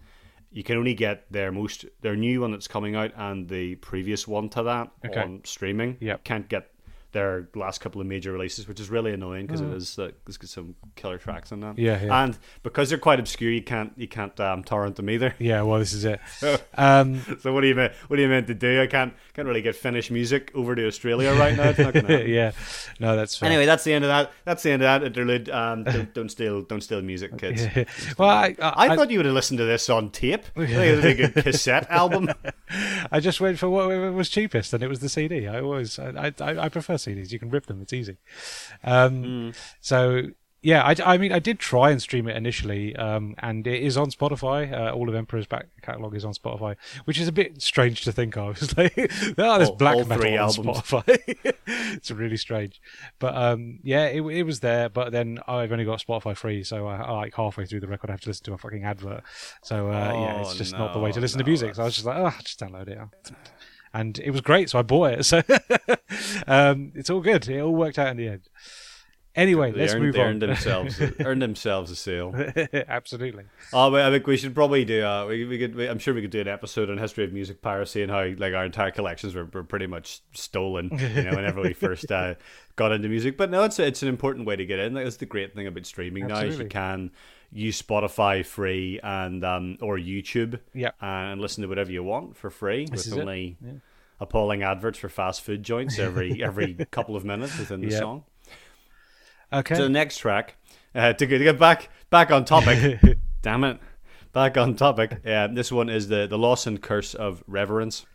you can only get their most their new one that's coming out and the previous one to that Okay. on streaming. Yep. can't get their last couple of major releases, which is really annoying because it is uh, it's some killer tracks in that. Mm. Yeah, yeah. and because they're quite obscure, you can't you can't um, torrent them either. Yeah. Well, this is it. Um, So what do you mean? What do you meant to do? I can't can't really get Finnish music over to Australia right now. It's not yeah. No, that's fair. Anyway, that's the end of that. That's the end of that interlude. Um, don't, don't steal, don't steal music, kids. well, I, I, I thought you would have listened to this on tape. I think it was a cassette album. I just went for what was cheapest, and it was the CD. I always, I, I, I prefer CDs. You can rip them; it's easy. Um, So yeah, I, I mean, I did try and stream it initially, um, and it is on Spotify. Uh, all of Emperor's back catalog is on Spotify, which is a bit strange to think of. It's like, oh, there's All- black all metal on albums. Spotify. it's really strange, but um, yeah, it, it was there. But then I've only got Spotify free, so I, I like halfway through the record, I have to listen to a fucking advert. So uh, yeah, it's Oh, just not the way to no, listen to no, music. So I was just like, oh, just download it and it was great, so I bought it. So um, it's all good. It all worked out in the end. Anyway, They let's earned, move they on. earned themselves, earned themselves a sale. Absolutely. Oh, I think we should probably do. Uh, we, we could. We, I'm sure we could do an episode on history of music piracy and how like our entire collections were, were pretty much stolen. You know, whenever we first uh, got into music. But no, it's it's an important way to get in. Like, that's the great thing about streaming now is you can use Spotify free and um, or YouTube. Yeah. and listen to whatever you want for free This is with it. only appalling adverts for fast food joints every every couple of minutes within the Yeah. song. Okay. So the next track, uh, to, get, to get back back on topic. damn it, back on topic. Uh, this one is the the loss and curse of reverence.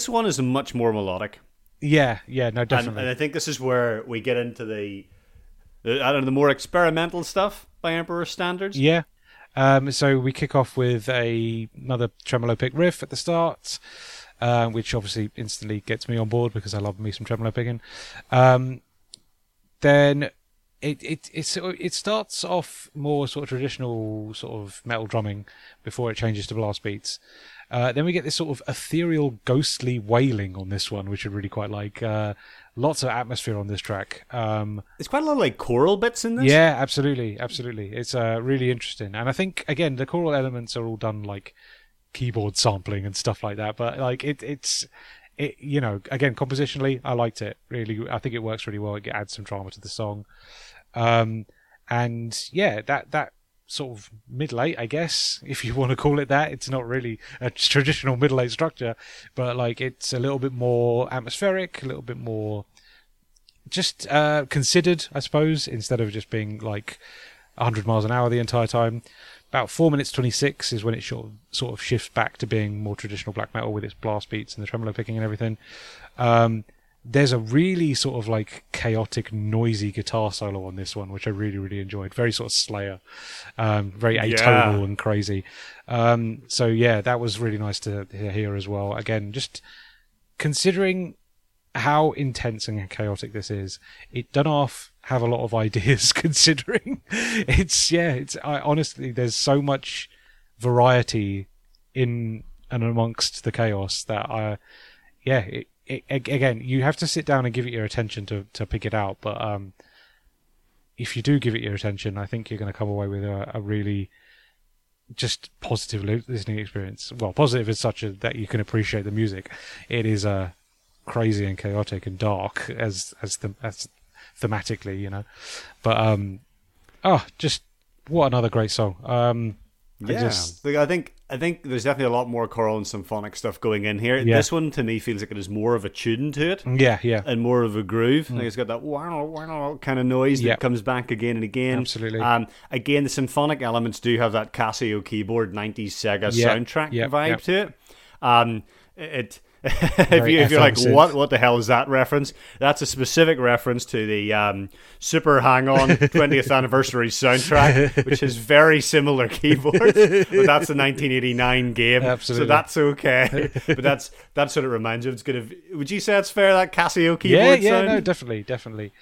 This one is much more melodic. yeah, yeah, no, And, definitely. and I think this is where we get into the, the I don't know the more experimental stuff by Emperor standards. yeah. Um, so we kick off with a another tremolo pick riff at the start, uh, which obviously instantly gets me on board because I love me some tremolo picking. Um, then it it it's, it starts off more sort of traditional sort of metal drumming before it changes to blast beats. Uh, then we get this sort of ethereal, ghostly wailing on this one, which I really quite like. Uh, lots of atmosphere on this track. Um, There's quite a lot of like choral bits in this. yeah, absolutely, absolutely. It's uh, really interesting, and I think again the choral elements are all done like keyboard sampling and stuff like that. But like it, it's it, you know, again compositionally, I liked it really. I think it works really well. It adds some drama to the song, um, and yeah, that that sort of middle eight, I guess, if you want to call it that. It's not really a traditional middle eight structure, but like it's a little bit more atmospheric, a little bit more just uh, considered, I suppose, instead of just being like 100 miles an hour the entire time. About four minutes 26 is when it sort of, sort of shifts back to being more traditional black metal with its blast beats and the tremolo picking and everything. Um, there's a really sort of like chaotic, noisy guitar solo on this one, which I really, really enjoyed. Very sort of Slayer, um, very atonal Yeah. and crazy. Um, so yeah, that was really nice to hear as well. Again, just considering how intense and chaotic this is, it done off have a lot of ideas. Considering it's yeah, it's I honestly there's so much variety in and amongst the chaos that I yeah it, it, again you have to sit down and give it your attention to to pick it out. But um, if you do give it your attention, I think you're going to come away with a, a really just positive listening experience. Well, positive is such a, that you can appreciate the music. It is uh, crazy and chaotic and dark as as the as thematically, you know. But um, oh, just what another great song. Um, I Yeah, just- I think I think there's definitely a lot more choral and symphonic stuff going in here. Yeah. This one to me feels like it has more of a tune to it yeah, yeah, and more of a groove. Like it's got that wow wow kind of noise Mm. Yeah. that comes back again and again. Absolutely. Um, again, the symphonic elements do have that Casio keyboard '90s Sega Yeah. soundtrack vibe to it. Um, it. if, you, if you're like, what what the hell is that reference? That's a specific reference to the um, Super Hang On 20th Anniversary soundtrack, which has very similar keyboards. But that's a 1989 game, Absolutely. so that's okay. but that's that's what it reminds you. of. It's good. Of, would you say it's fair that Casio keyboard yeah, yeah. sound? No, definitely, definitely.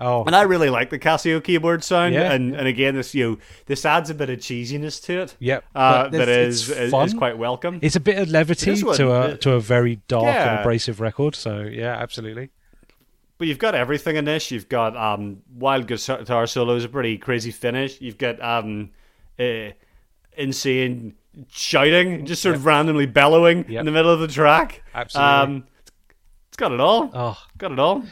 Oh, And I really like the Casio keyboard sound, Yeah. and, and again, this you know, this adds a bit of cheesiness to it. Yep, uh, but that is, is is quite welcome. it's a bit of levity to a to a very dark and abrasive record. So yeah, absolutely. But you've got everything in this. You've got um, wild guitar solos, a pretty crazy finish. You've got um, uh, insane shouting, just sort of randomly bellowing Yep. in the middle of the track. Absolutely. Um, it's got it all. Oh, Got it all.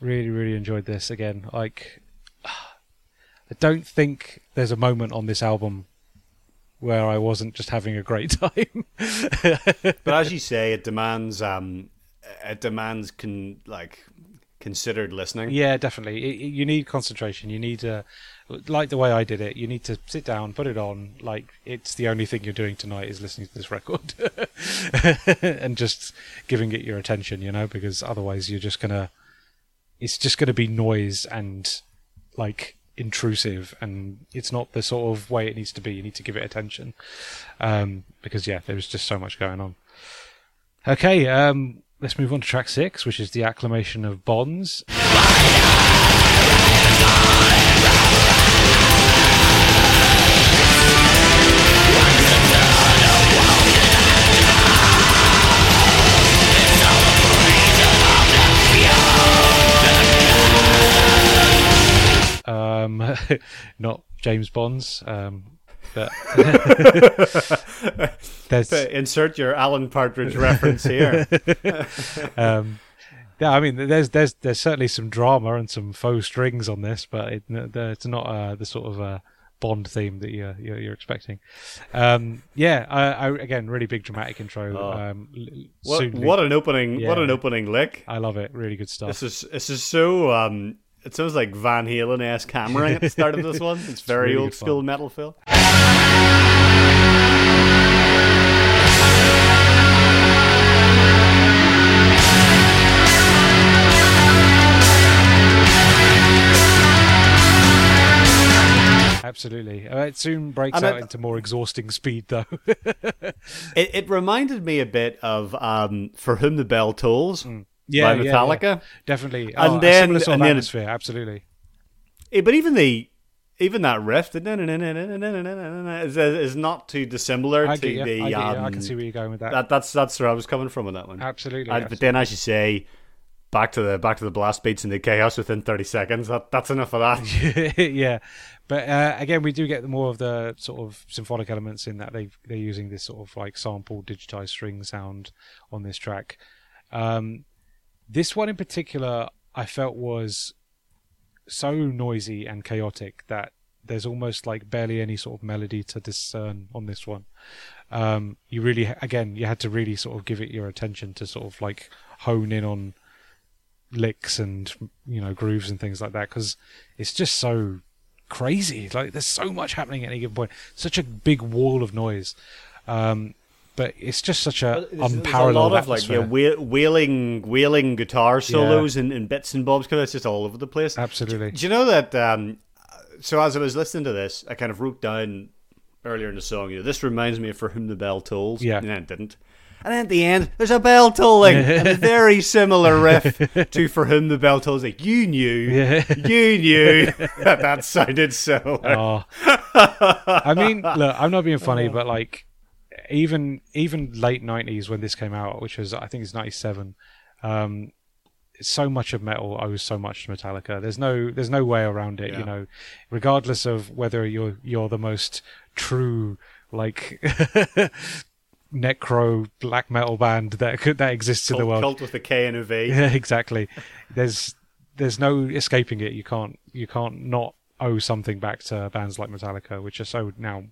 really, really enjoyed this again. Like, I don't think there's a moment on this album where I wasn't just having a great time. But as you say, it demands um, it demands con like considered listening. yeah, definitely. It, it- you need concentration. You need to, like the way I did it. You need to sit down, put it on. Like it's the only thing you're doing tonight is listening to this record, and just giving it your attention. You know, because otherwise you're just gonna. It's just gonna be noise and like intrusive and it's not the sort of way it needs to be. You need to give it attention. Um because yeah there's just so much going on. Okay um let's move on to track six which is the acclamation of bonds um not james bonds um but there's Insert your Alan Partridge reference here. um, yeah, I mean, there's there's there's certainly some drama and some faux strings on this, but it, it's not uh, the sort of uh, Bond theme that you're you're, you're expecting. Um, yeah, I, I, again, really big dramatic intro. Oh. Um, What, what an opening! What an opening lick! I love it. Really good stuff. This is this is so. Um, it sounds like Van Halen esque hammering at the start of this one. It's very really old good school metal feel. Absolutely. Uh, it soon breaks And out it- into more exhausting speed, though. It, it reminded me a bit of um, "For Whom the Bell Tolls" yeah, by Metallica. yeah. definitely. And Oh, then- similar sort and of then- atmosphere. Absolutely. Eh, but even the even that riff is, is not too dissimilar I to get the. I, you. I um, can see where you're going with that. that that's that's where I was coming from with that one. Absolutely. And- but then, as you say, back to the back to the blast beats and the chaos within thirty seconds. That that's enough of that. yeah, but uh, again, we do get more of the sort of symphonic elements in that they they're using this sort of like sample digitized string sound on this track. Um, this one in particular, I felt was so noisy and chaotic that there's almost like barely any sort of melody to discern on this one. Um, you really, again, you had to really sort of give it your attention to sort of like hone in on licks and you know grooves and things like that because it's just so crazy. Like there's so much happening at any given point. Such a big wall of noise. Um, but it's just such a There's- unparalleled There's a lot of like yeah, wailing, wailing guitar solos and, and bits and bobs because it's just all over the place. Absolutely. Do you know that? Um, so as I was listening to this, I kind of wrote down earlier in the song, you know, this reminds me of "For Whom the Bell Tolls." Yeah. and then it didn't. And then at the end, there's a bell tolling, and a very similar riff to "For Whom the Bell Tolls." Like you knew, Yeah. you knew that that sounded similar. Oh. I mean, look, I'm not being funny, but like, even even late '90s when this came out, which was I think it's '97, um, so much of metal owes so much to Metallica. There's no there's no way around it. Yeah. You know, regardless of whether you're you're the most true like necro black metal band that could, that exists in the world. cult with a K and a V. Yeah, exactly. There's there's no escaping it. You can't you can't not owe something back to bands like Metallica, which are so now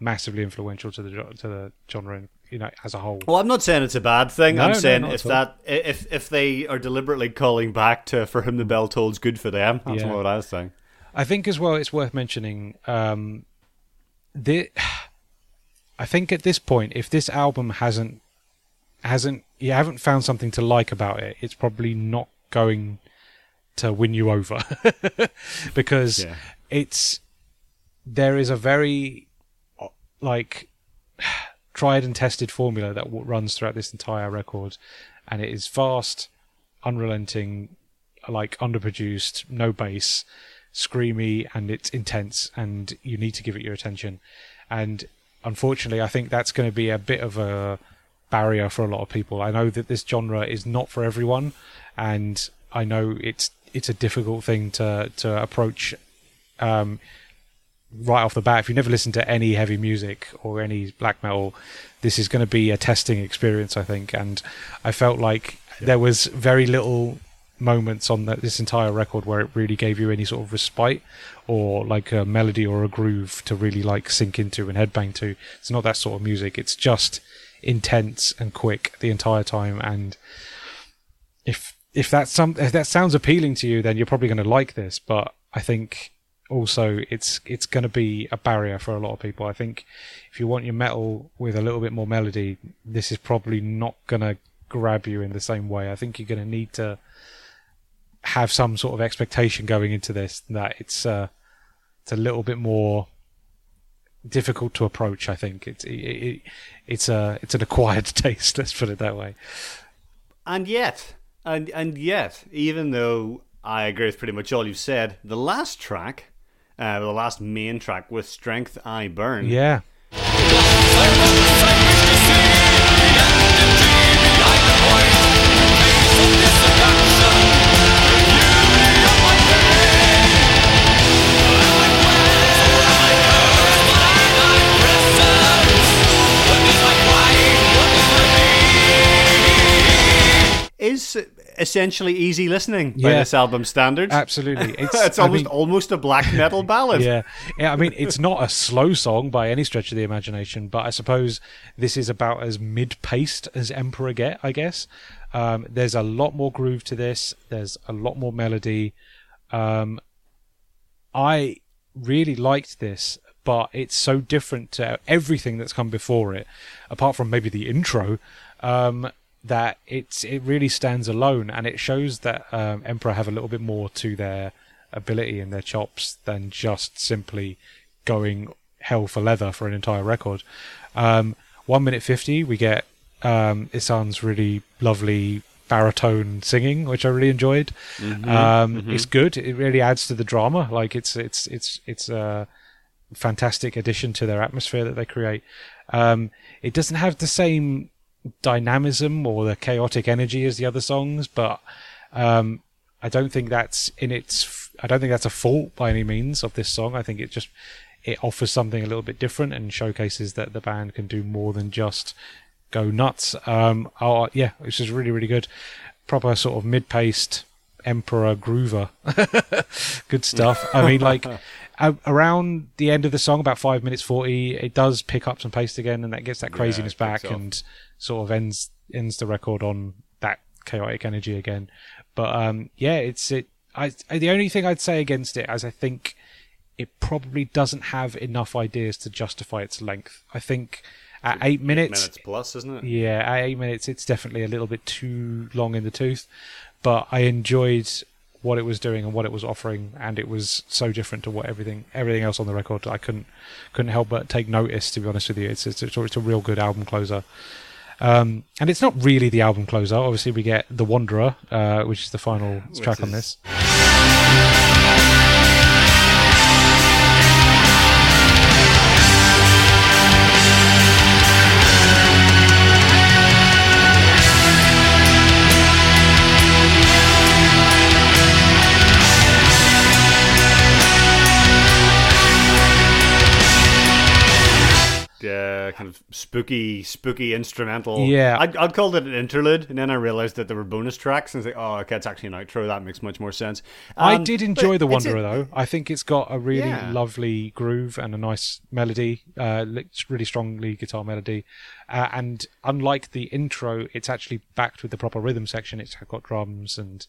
massively influential to the to the genre, you know, as a whole. Well, I'm not saying it's a bad thing. No, I'm saying if that if if they are deliberately calling back to "For Whom the Bell Tolls," good for them. That's Yeah. what I was saying. I think as well it's worth mentioning um the I think at this point if this album hasn't hasn't you haven't found something to like about it it's probably not going to win you over because Yeah. it's there is a very like tried and tested formula that w- runs throughout this entire record and it is fast unrelenting like underproduced no bass screamy and it's intense and you need to give it your attention. And unfortunately i think that's going to be a bit of a barrier for a lot of people. I know that this genre is not for everyone and i know it's it's a difficult thing to to approach um right off the bat if you've never listen to any heavy music or any black metal this is going to be a testing experience i think. And i felt like there was very little moments on that this entire record where it really gave you any sort of respite or like a melody or a groove to really like sink into and headbang to. It's not that sort of music. It's just intense and quick the entire time. And if if that's some if that sounds appealing to you then you're probably going to like this. But i think also it's it's going to be a barrier for a lot of people. I think if you want your metal with a little bit more melody this is probably not going to grab you in the same way. I think you're going to need to have some sort of expectation going into this that it's uh it's a little bit more difficult to approach i think. It's it, it, it's a it's an acquired taste let's put it that way. And yet, and and yet, even though I agree with pretty much all you've said, the last track, uh, the last main track with "Strength I Burn," yeah. Is essentially easy listening by this album standards. absolutely it's, it's I almost mean- almost a black metal ballad. yeah. yeah, I mean, it's not a slow song by any stretch of the imagination, but I suppose this is about as mid-paced as Emperor get, I guess. Um, there's a lot more groove to this. There's a lot more melody. Um, I really liked this, but it's so different to everything that's come before it, apart from maybe the intro. Um, that it's it really stands alone, and it shows that um, Emperor have a little bit more to their ability and their chops than just simply going hell for leather for an entire record. Um, one minute fifty, we get um, Ihsahn's really lovely baritone singing, which I really enjoyed. Mm-hmm, um, It's good. It really adds to the drama. Like it's it's it's it's a fantastic addition to their atmosphere that they create. Um, it doesn't have the same dynamism or the chaotic energy as the other songs, but um, I don't think that's in its. I don't think that's a fault by any means of this song. I think it just it offers something a little bit different and showcases that the band can do more than just go nuts. Um, oh yeah, which is really really good. Proper sort of mid-paced Emperor groover, good stuff. I mean, like around the end of the song, about five minutes forty, it does pick up some pace again, and that gets that craziness it back and sort of ends ends the record on that chaotic energy again. But um, yeah, it's it. I, the only thing I'd say against it, as I think it probably doesn't have enough ideas to justify its length. I think at eight minutes, minutes plus, isn't it? yeah, at eight minutes, it's definitely a little bit too long in the tooth. But I enjoyed what it was doing and what it was offering, and it was so different to what everything everything else on the record. I couldn't couldn't help but take notice. To be honest with you, it's it's, it's, a- it's a real good album closer. Um, and it's not really the album closer. Obviously, we get The Wanderer, uh, which is the final track on this. Kind of spooky, spooky instrumental. Yeah. I'd, I'd called it an interlude, and then I realized that there were bonus tracks, and I was like, oh, okay, it's actually an outro. That makes much more sense. I Um, did enjoy The it's a- Wanderer though. I think it's got a really Yeah. lovely groove and a nice melody, uh, really strong lead guitar melody. Uh, and unlike the intro, it's actually backed with the proper rhythm section. It's got drums and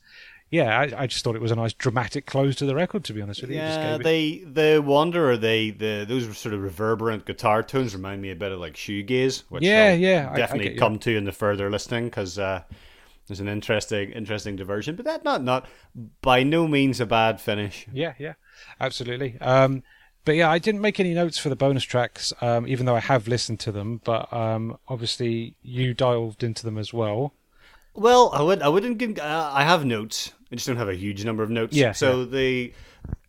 yeah, I, I just thought it was a nice dramatic close to the record. To be honest with you, Yeah, they the Wanderer, they the those sort of reverberant guitar tones remind me a bit of like shoegaze, which Yeah, I'll yeah, I- I definitely you. come to in the further listening because uh, there's an interesting interesting diversion, but that not not by no means a bad finish. Yeah, yeah, absolutely. Um, but yeah, I didn't make any notes for the bonus tracks, um, even though I have listened to them. But um, obviously, you dived into them as well. Well, I would I wouldn't give, uh, I have notes. I just don't have a huge number of notes. Yeah, So the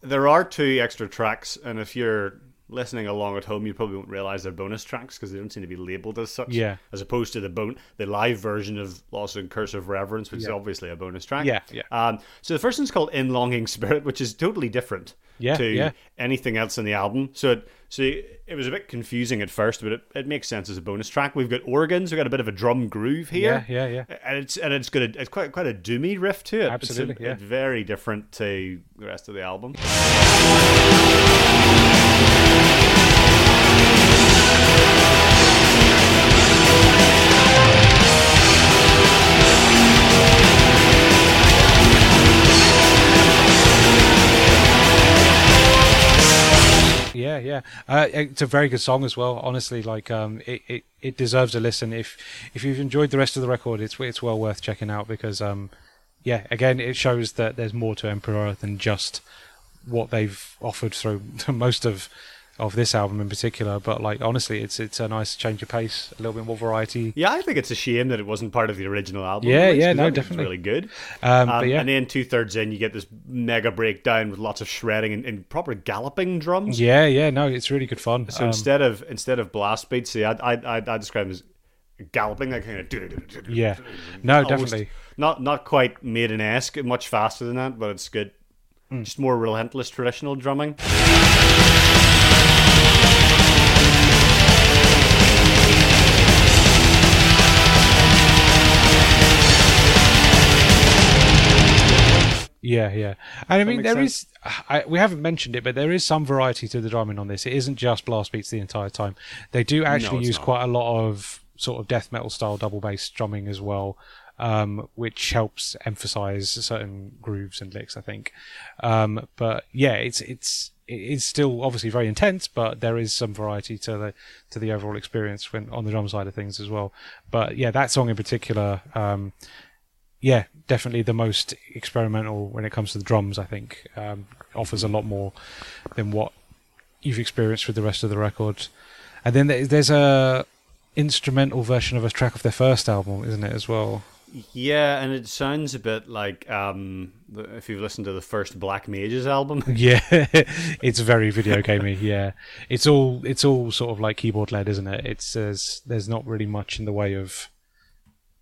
there are two extra tracks, and if you're listening along at home, you probably won't realize they're bonus tracks because they don't seem to be labeled as such. Yeah. As opposed to the bone the live version of Loss and Curse of Reverence, which is obviously a bonus track. Yeah, yeah. Um, so the first one's called In Longing Spirit, which is totally different Yeah, to yeah. anything else in the album. So it, so it was a bit confusing at first, but it, it makes sense as a bonus track. We've got organs, we've got a bit of a drum groove here Yeah, yeah, yeah. and it's and it's got a, it's quite quite a doomy riff to it. Absolutely, it's, a- yeah. it's very different to the rest of the album. Yeah, yeah. Uh, it's a very good song as well. Honestly, like um, it, it, it deserves a listen. If if you've enjoyed the rest of the record, it's it's well worth checking out because um, yeah, again, it shows that there's more to Emperor than just what they've offered through most of of this album in particular. But like honestly, it's it's a nice change of pace, a little bit more variety. Yeah, I think it's a shame that it wasn't part of the original album. Yeah, yeah, no, I think it's definitely. really good. Um, Um, but yeah, And then two thirds in, you get this mega breakdown with lots of shredding and, and proper galloping drums. yeah, yeah. No, it's really good fun. So Um, instead of instead of blast beats, see, I I I I describe them as galloping, like kind of yeah, no, definitely. not not quite maiden esque, much faster than that, but it's good. Hmm. Just more relentless traditional drumming. Yeah, yeah. And I mean, there sense? is. I, we haven't mentioned it, but there is some variety to the drumming on this. It isn't just blast beats the entire time. They do actually it's use not. quite a lot of sort of death metal style double bass drumming as well, um, which helps emphasize certain grooves and licks. I think. Um, but yeah, it's it's it is still obviously very intense, but there is some variety to the to the overall experience when on the drum side of things as well. But yeah, that song in particular. Um, yeah, definitely the most experimental when it comes to the drums. I think um, offers a lot more than what you've experienced with the rest of the record. And then there's a instrumental version of a track of their first album, isn't it as well? Yeah, and it sounds a bit like um, if you've listened to the first Black Mages album. Yeah, it's very video gamey. Yeah, it's all it's all sort of like keyboard led, isn't it? It's there's there's not really much in the way of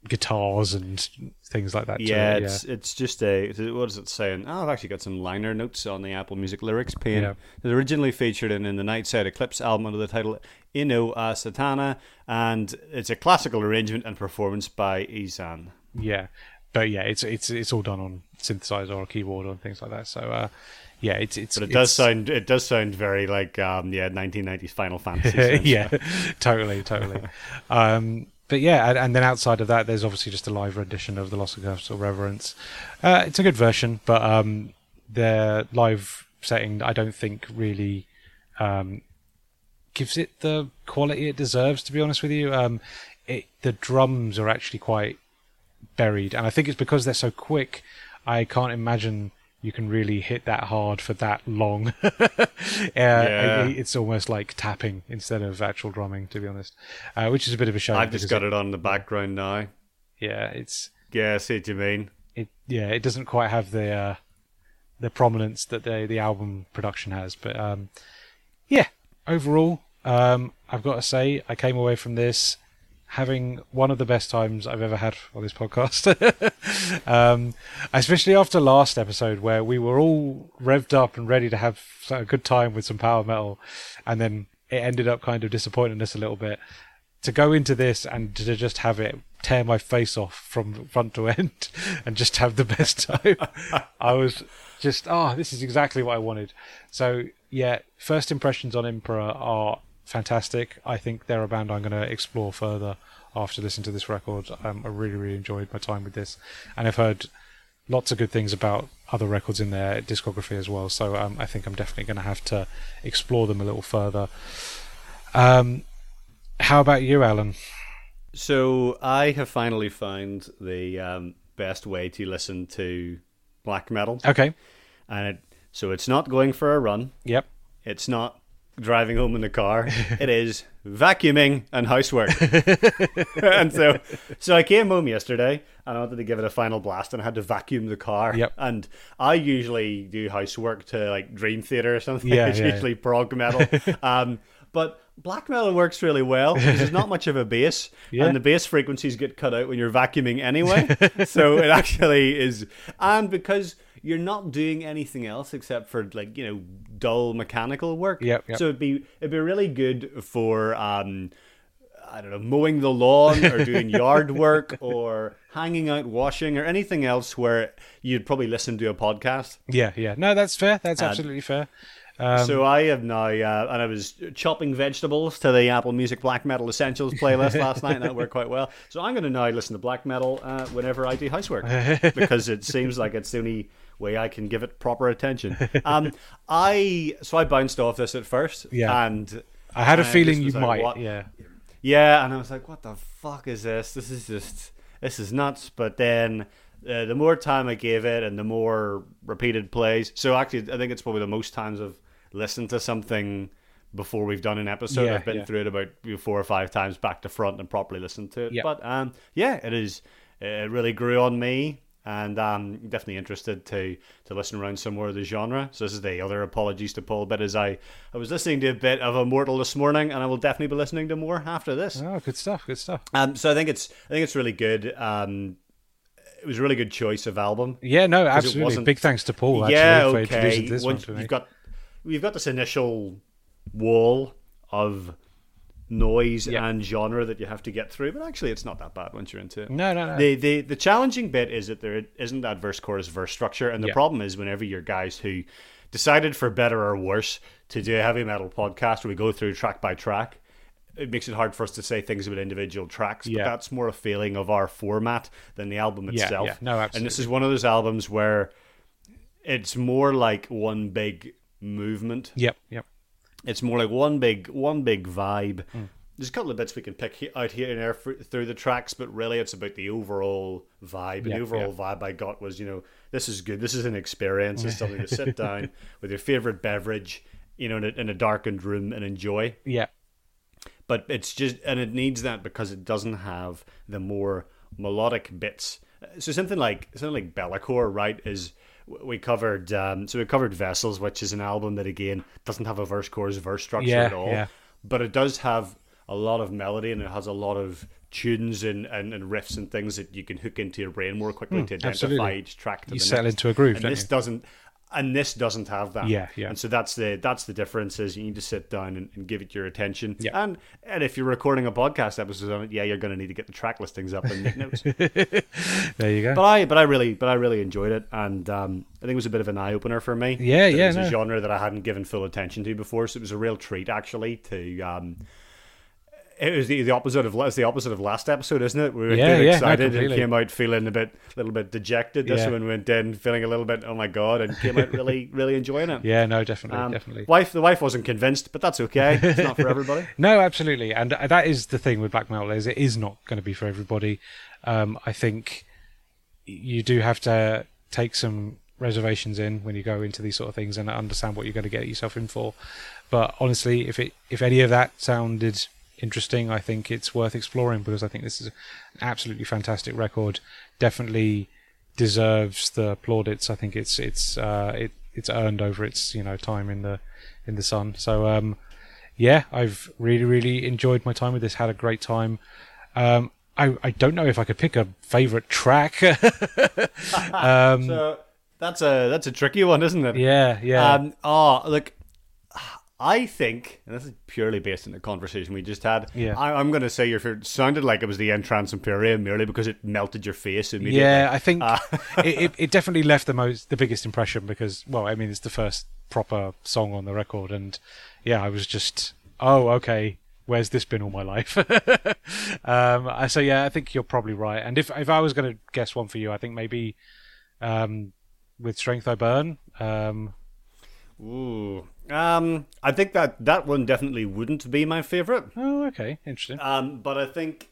guitars and things like that. Yeah, it, it's it's just a what is it saying? Oh, I've actually got some liner notes on the Apple Music lyrics page. Yeah. It was originally featured in, in the Nightside Eclipse album under the title Inno a Satana, and it's a classical arrangement and performance by Ihsahn. Yeah, but yeah, it's it's it's all done on synthesizer or keyboard and things like that. So uh, yeah, it's it's. But it does sound it does sound very like um, yeah 1990s Final Fantasy. yeah, totally, totally. um, but yeah, and, and, then outside of that, there's obviously just a live rendition of the Loss of Capital Reverence. Uh, it's a good version, but um, the live setting I don't think really um, gives it the quality it deserves. To be honest with you, um, it, the drums are actually quite buried, and I think it's because they're so quick. I can't imagine you can really hit that hard for that long. uh, yeah. It's almost like tapping instead of actual drumming, to be honest, uh, which is a bit of a shame. I've just got it, it, on the background now. Yeah, it's. Yeah, I see what you mean. It yeah, it doesn't quite have the uh, the prominence that the the album production has, but um, yeah, overall, um, I've got to say, I came away from this having one of the best times I've ever had on this podcast. um, especially after last episode where we were all revved up and ready to have a good time with some power metal, and then it ended up kind of disappointing us a little bit. To go into this and to just have it tear my face off from front to end and just have the best time, I was just, oh, this is exactly what I wanted. So, yeah, first impressions on Emperor are fantastic. I think they're a band I'm going to explore further after listening to this record. Um, I really, really enjoyed my time with this, and I've heard lots of good things about other records in their discography as well. So um, I think I'm definitely going to have to explore them a little further. Um, how about you, Alan? So I have finally found the um, best way to listen to black metal. Okay, and it so it's not going for a run. Yep. It's not driving home in the car. it is vacuuming and housework. and so, so I came home yesterday and I wanted to give it a final blast and I had to vacuum the car. Yep. And I usually do housework to like Dream Theater or something. Yeah, it's yeah, usually yeah. prog metal. um, but black metal works really well because there's not much of a bass, yeah. and the bass frequencies get cut out when you're vacuuming anyway. so it actually is, and because you're not doing anything else except for like you know dull mechanical work. Yep, yep. So it'd be it'd be really good for um, I don't know mowing the lawn or doing yard work or hanging out washing or anything else where you'd probably listen to a podcast. Yeah, yeah. No, that's fair. That's absolutely fair. Um, so I have now, uh, and I was chopping vegetables to the Apple Music Black Metal Essentials playlist last night, and that worked quite well. So I'm going to now listen to black metal uh, whenever I do housework because it seems like it's the only way I can give it proper attention. Um, I so I bounced off this at first, yeah, and I had a feeling you like, might, what? yeah, yeah, and I was like, what the fuck is this? This is just this is nuts. But then. Uh, the more time I gave it and the more repeated plays. So actually, I think it's probably the most times I've listened to something before we've done an episode. Yeah, I've been yeah. through it about four or five times back to front and properly listened to it. Yeah. But um, yeah, it is. It really grew on me and I'm definitely interested to to listen around some more of the genre. So this is the other apologies to Paul but as I I was listening to a bit of Immortal this morning, and I will definitely be listening to more after this. Oh, good stuff, good stuff. Um, so I think it's I think it's really good. Um, it was a really good choice of album. Yeah, no, absolutely. Big thanks to Paul. Actually, yeah, for okay. introducing this Once one to you've got we've got this initial wall of noise Yeah. and genre that you have to get through, but actually it's not that bad once you're into it. No, no, no. The, the the challenging bit is that there isn't that verse chorus verse structure, and the Yeah. problem is whenever you're guys who decided for better or worse to do a heavy metal podcast where we go through track by track, it makes it hard for us to say things about individual tracks. Yeah. But that's more a feeling of our format than the album itself. yeah. No, absolutely. And this is one of those albums where it's more like one big movement Yep, yep. it's more like one big one big vibe. Hmm. There's a couple of bits we can pick out here and there through the tracks, but really it's about the overall vibe. And the overall vibe I got was, you know, this is good. This is an experience. It's something to sit down with your favorite beverage, you know, in a, in a darkened room and enjoy. Yeah, But it's just, and it needs that because it doesn't have the more melodic bits. So something like something like Be'lakor, right? Is we covered um, so we covered Vessels, which is an album that again doesn't have a verse chorus verse structure Yeah, at all, yeah. but it does have a lot of melody and it has a lot of tunes and, and, and riffs and things that you can hook into your brain more quickly to identify absolutely. each track. To You the settle next. into a groove, and this you? doesn't. And this doesn't have that. Yeah, yeah. And so that's the that's the difference is you need to sit down and, and give it your attention. Yeah. And and if you're recording a podcast episode on it, yeah, you're going to need to get the track listings up and make notes. There you go. But I but I really but I really enjoyed it, and um, I think it was a bit of an eye opener for me. Yeah, yeah. It was no. a genre that I hadn't given full attention to before, so it was a real treat actually to. Um, it was the, the opposite of it's the opposite of last episode, isn't it? We were Yeah, yeah, no, excited and came out feeling a bit, little bit dejected. This Yeah. one went in feeling a little bit, oh my god, and came out really, really enjoying it. yeah, no, definitely, Um, definitely. Wife, the wife wasn't convinced, but that's okay. It's not for everybody. No, absolutely, and that is the thing with black metal is it is not going to be for everybody. Um, I think you do have to take some reservations in when you go into these sort of things and understand what you're going to get yourself in for. But honestly, if it if any of that sounded interesting, I think it's worth exploring because I think this is an absolutely fantastic record. Definitely deserves the plaudits. I think it's it's uh, it it's earned over its you know time in the in the sun. So um, yeah, I've really, really enjoyed my time with this. Had a great time. Um, I, I don't know if I could pick a favorite track. um, So that's a that's a tricky one, isn't it? yeah, yeah, Um, oh, look, I think, and this is purely based on the conversation we just had. Yeah. I, I'm going to say your favorite sounded like it was the Entrancemperium merely because it melted your face immediately. yeah. I think Uh, it, it, it definitely left the most, the biggest impression because, well, I mean, it's the first proper song on the record, and yeah, I was just, oh, okay. Where's this been all my life? um, I- so yeah, I think you're probably right. And if if I was going to guess one for you, I think maybe um, with Strength I Burn. Um, Ooh. Um, I think that that one definitely wouldn't be my favorite. oh, okay, interesting. Um, but I think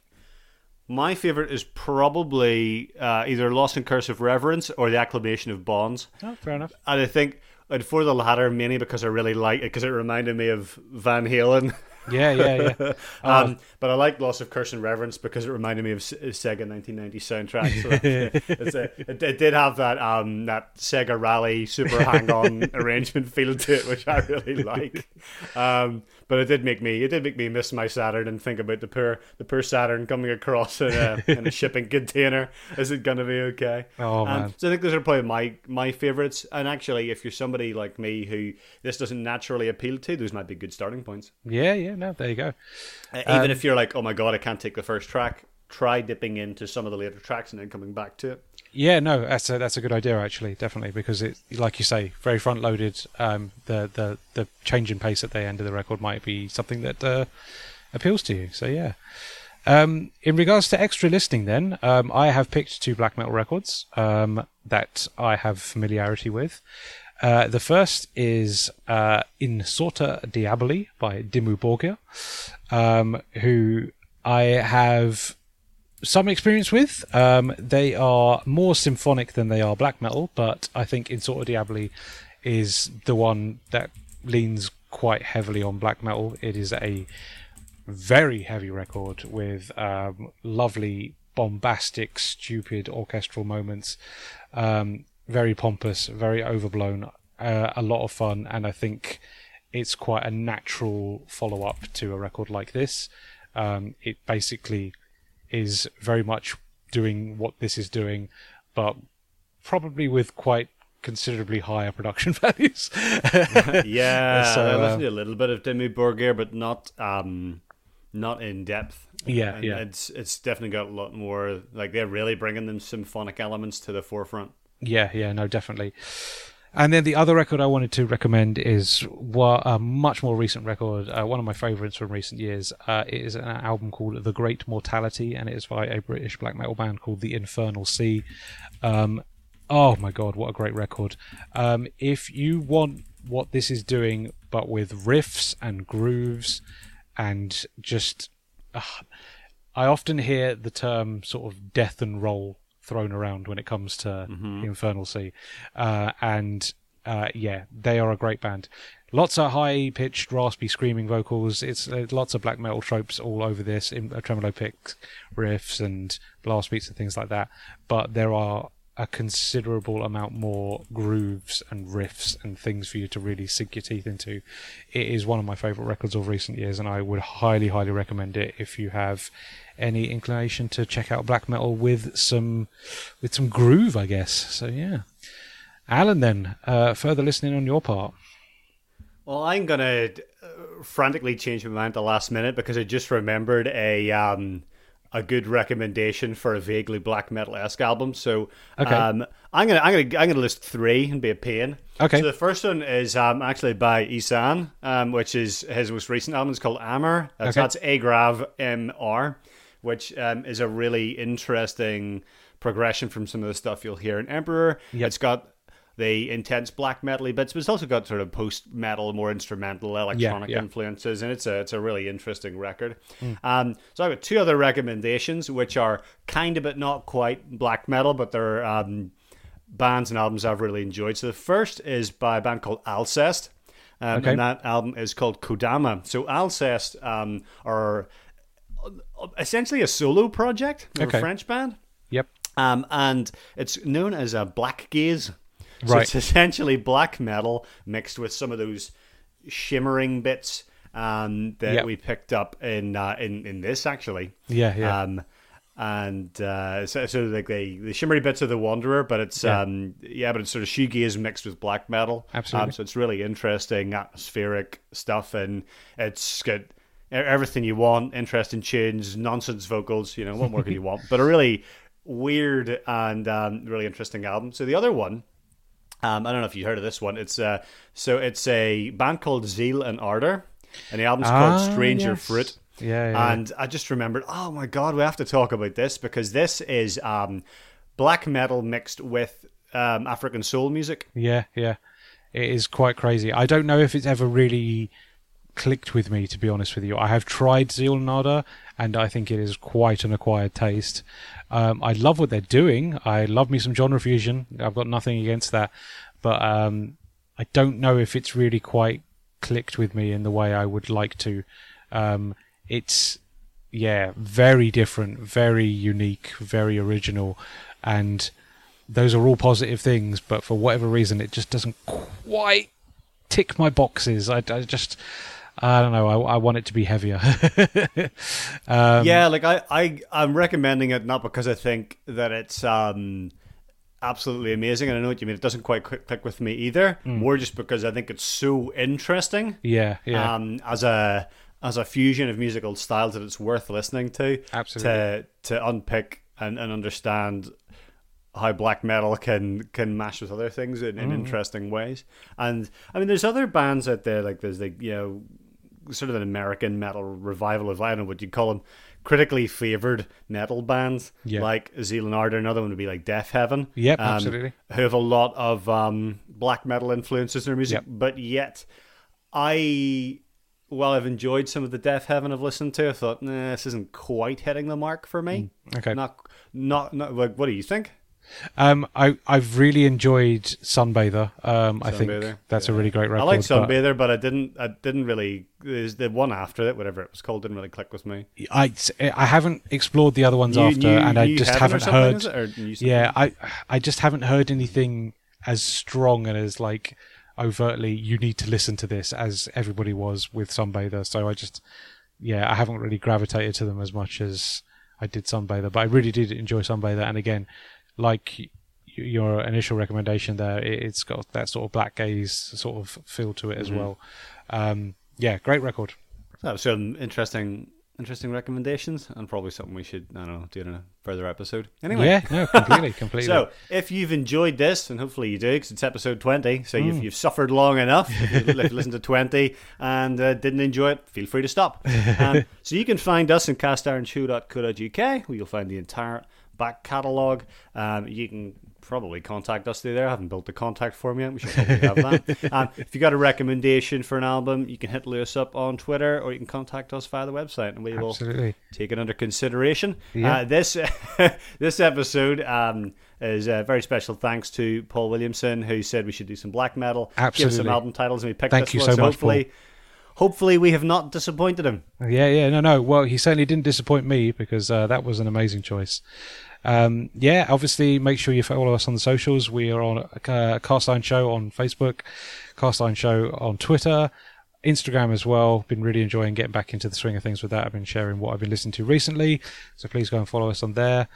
my favorite is probably uh, either Lost in of Reverence or The Acclamation of Bonds. Oh, fair enough. And I think and for the latter, mainly because I really like it, because it reminded me of Van Halen. Yeah, yeah, yeah. um, but I like Loss of Curse and Reverence because it reminded me of S- Sega 1990 soundtrack. So it's a, it, it did have that um, that Sega Rally Super Hang-On arrangement feel to it, which I really like. Um, but it did make me it did make me miss my Saturn and think about the poor the poor Saturn coming across in a, in a shipping container. Is it going to be okay? Oh, Um, man. so I think those are probably my my favorites. And actually, if you're somebody like me who this doesn't naturally appeal to, those might be good starting points. Yeah, yeah, no, there you go. Uh, Um, Even if you're like, oh my god, I can't take the first track, try dipping into some of the later tracks and then coming back to it. Yeah, no, that's a, that's a good idea actually, definitely, because it, like you say, very front loaded. Um, the the the change in pace at the end of the record might be something that uh, appeals to you. So yeah. Um, in regards to extra listening, then um, I have picked two black metal records um, that I have familiarity with. Uh, the first is uh, In Sorte Diaboli by Dimmu Borgir, um, who I have some experience with. Um, they are more symphonic than they are black metal, but I think In Sorte Diaboli is the one that leans quite heavily on black metal. It is a very heavy record with um, lovely, bombastic, stupid orchestral moments. Um, very pompous, very overblown, uh, a lot of fun, and I think it's quite a natural follow up to a record like this. Um, it basically is very much doing what this is doing, but probably with quite considerably higher production values. Yeah, So, I listened to a little bit of Dimmu Borgir, but not um, not in depth. Yeah, And yeah. It's it's definitely got a lot more. Like they're really bringing them symphonic elements to the forefront. Yeah, yeah, no, definitely. And then the other record I wanted to recommend is a much more recent record, uh, one of my favourites from recent years. Uh, it is an album called The Great Mortality, and it is by a British black metal band called The Infernal Sea. Um, oh my god, what a great record! Um, if you want what this is doing, but with riffs and grooves and just. Uh, I often hear the term sort of death and roll thrown around when it comes to the Infernal Sea, uh, and uh, yeah, they are a great band. Lots of high pitched, raspy, screaming vocals. It's uh, lots of black metal tropes all over this, in, uh, tremolo picks, riffs, and blast beats and things like that. But there are a considerable amount more grooves and riffs and things for you to really sink your teeth into. It is one of my favourite records of recent years, and I would highly, highly recommend it if you have any inclination to check out black metal with some with some groove, I guess. So yeah, Alan, then uh, further listening on your part. Well, I'm gonna uh, frantically change my mind at the last minute because I just remembered a um, a good recommendation for a vaguely black metal esque album. So Okay. um, I'm gonna I'm gonna I'm gonna list three and be a pain. Okay. So the first one is um, actually by Ihsahn, um, which is his most recent album. It's called Amr. That's, Okay. that's A Grav M R, which um, is a really interesting progression from some of the stuff you'll hear in Emperor. Yep. It's got the intense black metal bits, but it's also got sort of post metal, more instrumental electronic yeah. influences, and it's a it's a really interesting record. Um, so I've got two other recommendations, which are kind of but not quite black metal, but they're um, bands and albums I've really enjoyed. So the first is by a band called Alcest. Um, Okay. And that album is called Kodama. So Alcest um, are essentially a solo project. Okay. a French band. Yep. Um, and it's known as a black gaze. So Right. it's essentially black metal mixed with some of those shimmering bits um, that Yep. we picked up in uh, in in this actually. Yeah, yeah. Um, and uh, so, so like the the shimmery bits of the Wanderer, but it's Yeah. um yeah, but it's sort of shoegaze mixed with black metal. Absolutely. Um, so it's really interesting, atmospheric stuff, and it's got everything you want: interesting tunes, nonsense vocals. You know, what more could you want? But a really weird and um, really interesting album. So the other one. Um, I don't know if you heard of this one. It's uh, so it's a band called Zeal and Ardor, and the album's called Ah, Stranger yes. Fruit. Yeah, yeah. And I just remembered, oh my god, we have to talk about this because this is um, black metal mixed with um, African soul music. Yeah, yeah. It is quite crazy. I don't know if it's ever really clicked with me, to be honest with you. I have tried Zeal Nada, and I think it is quite an acquired taste. Um, I love what they're doing. I love me some genre fusion. I've got nothing against that. But um, I don't know if it's really quite clicked with me in the way I would like to. Um, it's, yeah, very different, very unique, very original. And those are all positive things, but for whatever reason, it just doesn't quite tick my boxes. I, I just, I don't know. I, I want it to be heavier. um, yeah, like I, I, I'm recommending it not because I think that it's um, absolutely amazing, and I know what you mean. It doesn't quite click, with me either. More just because I think it's so interesting. yeah, yeah, um, as a as a fusion of musical styles that it's worth listening to. Absolutely. To to unpick and, and understand how black metal can can mash with other things in, in Mm. interesting ways. And I mean, there's other bands out there like there's like you know sort of an American metal revival of I don't know what you'd call them. Critically favored metal bands Yeah. like Zealand another one would be like Deafheaven. Yep, um, absolutely. Who have a lot of um, black metal influences in their music, Yep. but yet I, while I've enjoyed some of the Deafheaven I've listened to, I thought, nah, this isn't quite hitting the mark for me. okay. Not, not, not. Like, what do you think? Um, I I've really enjoyed Sunbather. Um, I think that's a really great record. I like Sunbather, but I didn't. I didn't really. There's the one after it, whatever it was called, didn't really click with me. I I haven't explored the other ones after, and I just haven't heard. is it? Or New Yeah. I I just haven't heard anything as strong and as like overtly you need to listen to this as everybody was with Sunbather. So I just yeah, I haven't really gravitated to them as much as I did Sunbather, but I really did enjoy Sunbather. And again, like your initial recommendation there, it- it's got that sort of black gaze sort of feel to it Mm-hmm. as well. Um, yeah, great record. That was some interesting, interesting recommendations, and probably something we should, I don't know, do in a further episode. Anyway, Yeah, no, completely, completely. So, if you've enjoyed this, and hopefully you do, because it's episode 20, so Hmm. you've, you've suffered long enough. If you've listened to 20 and uh, didn't enjoy it, feel free to stop. Um, so, you can find us in castironshow.co.uk, where you'll find the entire back catalogue. Um, you can probably contact us through there. I haven't built the contact form yet. We should probably have that. um, if you got a recommendation for an album, you can hit Lewis up on Twitter or you can contact us via the website and we will Absolutely. take it under consideration. Yeah. Uh, this this episode um, is a very special thanks to Paul Williamson who said we should do some black metal, give us some album titles, and we picked Thank this you one. so much, hopefully, hopefully we have not disappointed him. Yeah, yeah, no, no. Well, he certainly didn't disappoint me because uh, that was an amazing choice. Um, yeah, obviously, make sure you follow us on the socials. We are on uh, Cast Iron Show on Facebook, Cast Iron Show on Twitter, Instagram as well. Been really enjoying getting back into the swing of things with that. I've been sharing what I've been listening to recently, so please go and follow us on there.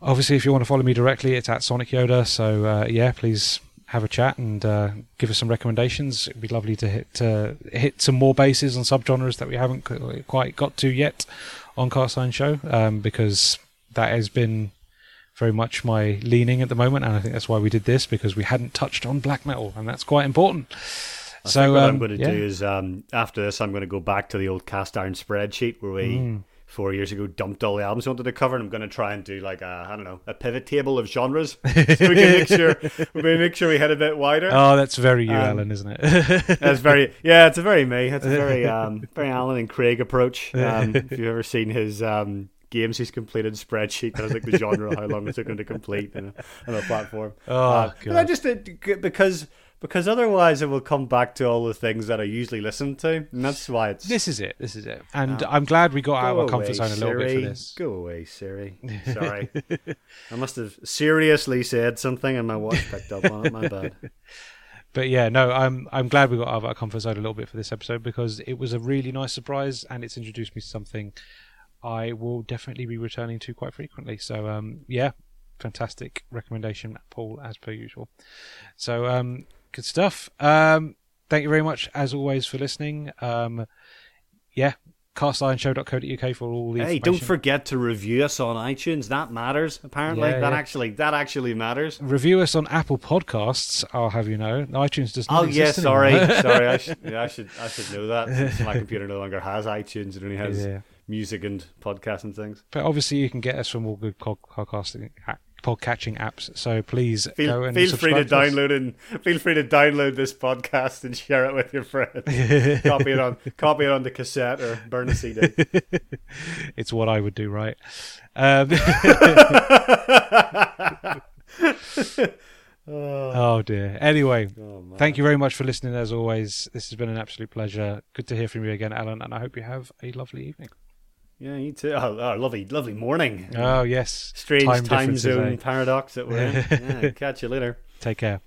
Obviously, if you want to follow me directly, it's at Sonic Yoda. So uh, yeah, please have a chat and uh, give us some recommendations. It'd be lovely to hit hit some more bases on subgenres that we haven't quite got to yet on Cast Iron Show, um, because that has been very much my leaning at the moment, and I think that's why we did this because we hadn't touched on black metal, and that's quite important. I so what I'm um, going to yeah. do is um, after this, I'm going to go back to the old cast iron spreadsheet where we Mm. four years ago dumped all the albums we wanted to cover, and I'm going to try and do like a I don't know a pivot table of genres so we can make sure we make sure we head a bit wider. Oh, that's very you, Um, Alan, isn't it? That's very yeah, it's a very me. It's a very um, very Alan and Craig approach. Um, if you've ever seen his um, games he's completed spreadsheet, That was like the genre, how long it took him to complete on a, on a platform. Oh, Uh, but I God. just did because because otherwise it will come back to all the things that I usually listen to, and that's why it's. this is it. This is it. And Um, I'm glad we got out of our comfort zone a little bit for this. Go away, Siri. Sorry, I must have seriously said something, and my watch picked up on it. My bad. But yeah, no, I'm I'm glad we got out of our comfort zone a little bit for this episode because it was a really nice surprise and it's introduced me to something I will definitely be returning to quite frequently. So um, yeah, fantastic recommendation, Paul, as per usual. So um, good stuff. Um, thank you very much as always for listening. Um, yeah, castironshow.co.uk for all the Hey, don't forget to review us on iTunes. That matters. Apparently, Yeah, that yeah. actually that actually matters. Review us on Apple Podcasts. I'll have you know, iTunes does not Oh yeah, sorry, sorry. I should, yeah, I should, I should know that. My computer no longer has iTunes; it only has Yeah. Music and podcasts and things. But obviously, you can get us from all good podcasting, podcatching apps. So please go Feel, and feel free to us. download and feel free to download this podcast and share it with your friends. copy it on, copy it on the cassette or burn a CD. It's what I would do, right? Um, oh dear. Anyway, Oh, thank you very much for listening. As always, this has been an absolute pleasure. Good to hear from you again, Alan, and I hope you have a lovely evening. Yeah, you too. Oh, oh, lovely, lovely morning. Oh yes, Strange time, differences, zone eh? paradox that we're in. Yeah, catch you later. Take care.